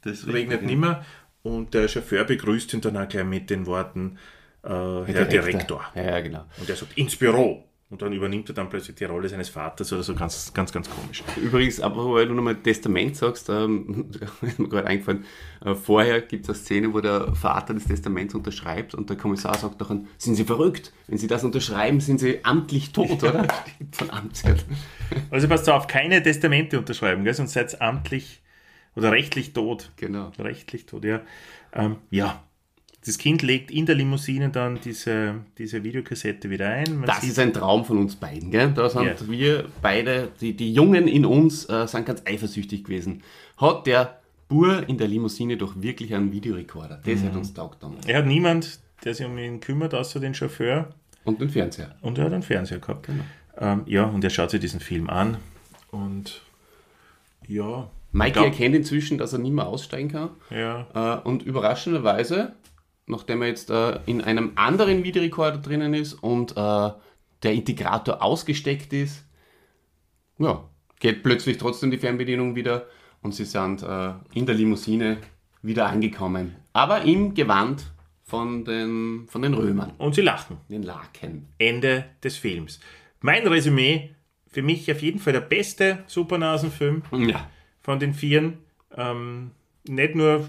Das Es regnet nimmer und der Chauffeur begrüßt ihn dann auch gleich mit den Worten äh, Herr Der Direktor. Ja, ja, genau. Und er sagt ins Büro. Und dann übernimmt er dann plötzlich die Rolle seines Vaters oder so ganz, ganz, ganz komisch. Übrigens, aber weil du nochmal Testament sagst, ähm, ist mir gerade eingefallen, äh, vorher gibt es eine Szene, wo der Vater das Testament unterschreibt und der Kommissar sagt doch, sind Sie verrückt? Wenn Sie das unterschreiben, sind Sie amtlich tot, oder? Von Amtswert. Also passt auf, keine Testamente unterschreiben, gell? sonst seid ihr amtlich oder rechtlich tot. Genau. Rechtlich tot, ja. Ähm, ja. Das Kind legt in der Limousine dann diese, diese Videokassette wieder ein. Man Das ist ein Traum von uns beiden, gell? Da sind Ja. wir beide, die, die Jungen in uns, äh, sind ganz eifersüchtig gewesen. Hat der Bur in der Limousine doch wirklich einen Videorekorder? Das Mhm. hat uns taugt damals. er hat niemand, der sich um ihn kümmert, außer den Chauffeur. Und den Fernseher. Und er hat einen Fernseher gehabt. Ähm, ja, und er schaut sich diesen Film an. Und ja. Mikey glaub- erkennt inzwischen, dass er nicht mehr aussteigen kann. Ja. Äh, und überraschenderweise, nachdem er jetzt äh, in einem anderen Videorekorder drinnen ist und äh, der Integrator ausgesteckt ist, ja, geht plötzlich trotzdem die Fernbedienung wieder und sie sind äh, in der Limousine wieder angekommen. Aber im Gewand von den, von den Römern, Und sie lachen. den Laken. Ende des Films. Mein Resümee, für mich auf jeden Fall der beste Supernasenfilm Ja, von den Vieren. Ähm, nicht nur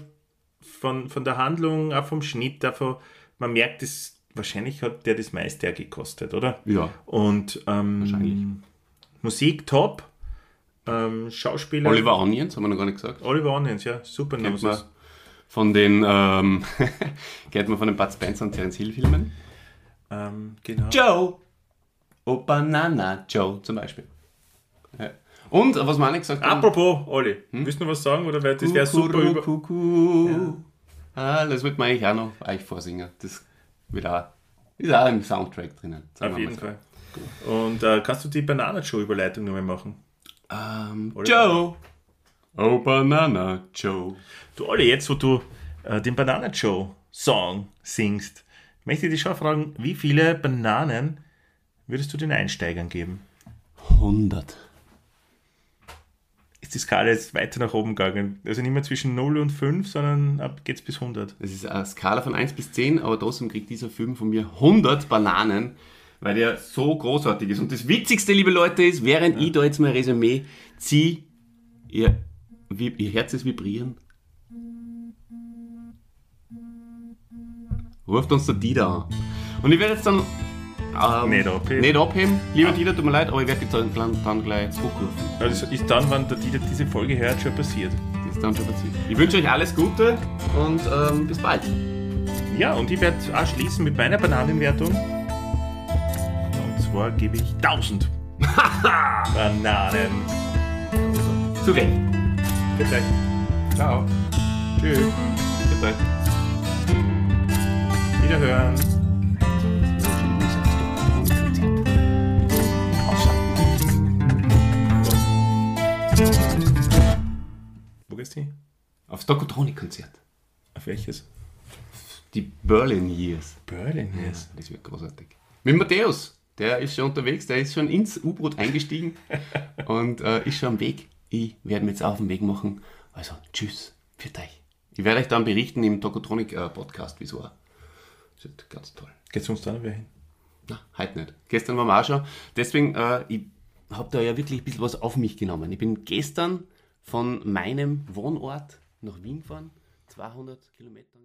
von, von der Handlung, auch vom Schnitt, auch von, man merkt es, wahrscheinlich hat der das meiste gekostet, oder? ja. Und ähm, Wahrscheinlich. Musik top, ähm, Schauspieler. Oliver Onions, haben wir noch gar nicht gesagt. Oliver Onions, ja, super Kennt man von den, ähm, kennt man von den Bud Spencer und Terence Hill Filmen. Ähm, genau. Joe. Oh, Banana Joe zum Beispiel. Ja. Und, was auch nicht gesagt haben. Apropos, Olli, willst du noch was sagen? Oder weil das wäre super über. Kuckuck. Ah, das wird man eigentlich auch noch euch vorsingen. Das wird auch, ist auch im Soundtrack drinnen. Auf jeden Fall. Und äh, kannst du die Banana-Show-Überleitung nochmal machen? so. Ähm, Joe. Oh, Banana Joe. Du, Olli, jetzt wo du äh, den Banana Joe Song singst, möchte ich dich schon fragen, wie viele Bananen würdest du den Einsteigern geben? 100. Ist die Skala jetzt weiter nach oben gegangen? Also nicht mehr zwischen 0 und 5, sondern ab geht's bis 100. Das ist eine Skala von 1 bis 10, aber trotzdem kriegt dieser Film von mir 100 Bananen, weil der so großartig ist. Und das Witzigste, liebe Leute, ist, während ich da jetzt mein Resümee ziehe, ihr, ihr Herz ist vibrieren. Ruft uns der Dieter an. Und ich werde jetzt dann ähm, Nicht abheben. Nicht abheben. Lieber Dieter, tut mir leid, aber ich werde dich dann, dann, gleich zurückrufen. Also ist dann, wenn der Dieter diese Folge hört, schon passiert. Das ist dann schon passiert. Ich wünsche euch alles Gute und ähm, bis bald. Ja, und ich werde auch schließen mit meiner Bananenwertung. Und zwar gebe ich 1000 Bananen. Zu Recht. Bis gleich. Ciao. Tschüss. Bis bald. Wiederhören. Geht's hin? Aufs Dokotronik-Konzert. Auf welches? Die Berlin Years. Berlin, Ja, yes. das wird großartig. Mit Matthäus, der ist schon unterwegs, der ist schon ins U-Boot eingestiegen und äh, ist schon am Weg. Ich werde mich jetzt auf den Weg machen. Also, tschüss, für euch. Ich werde euch dann berichten im Tokotronic-Podcast, wie es war. Das wird ganz toll. Geht's sonst da noch wer hin? Na, heute nicht. Gestern waren wir auch schon. Deswegen, äh, ich habe da ja wirklich ein bisschen was auf mich genommen. Ich bin gestern von meinem Wohnort nach Wien gefahren, 200 Kilometer.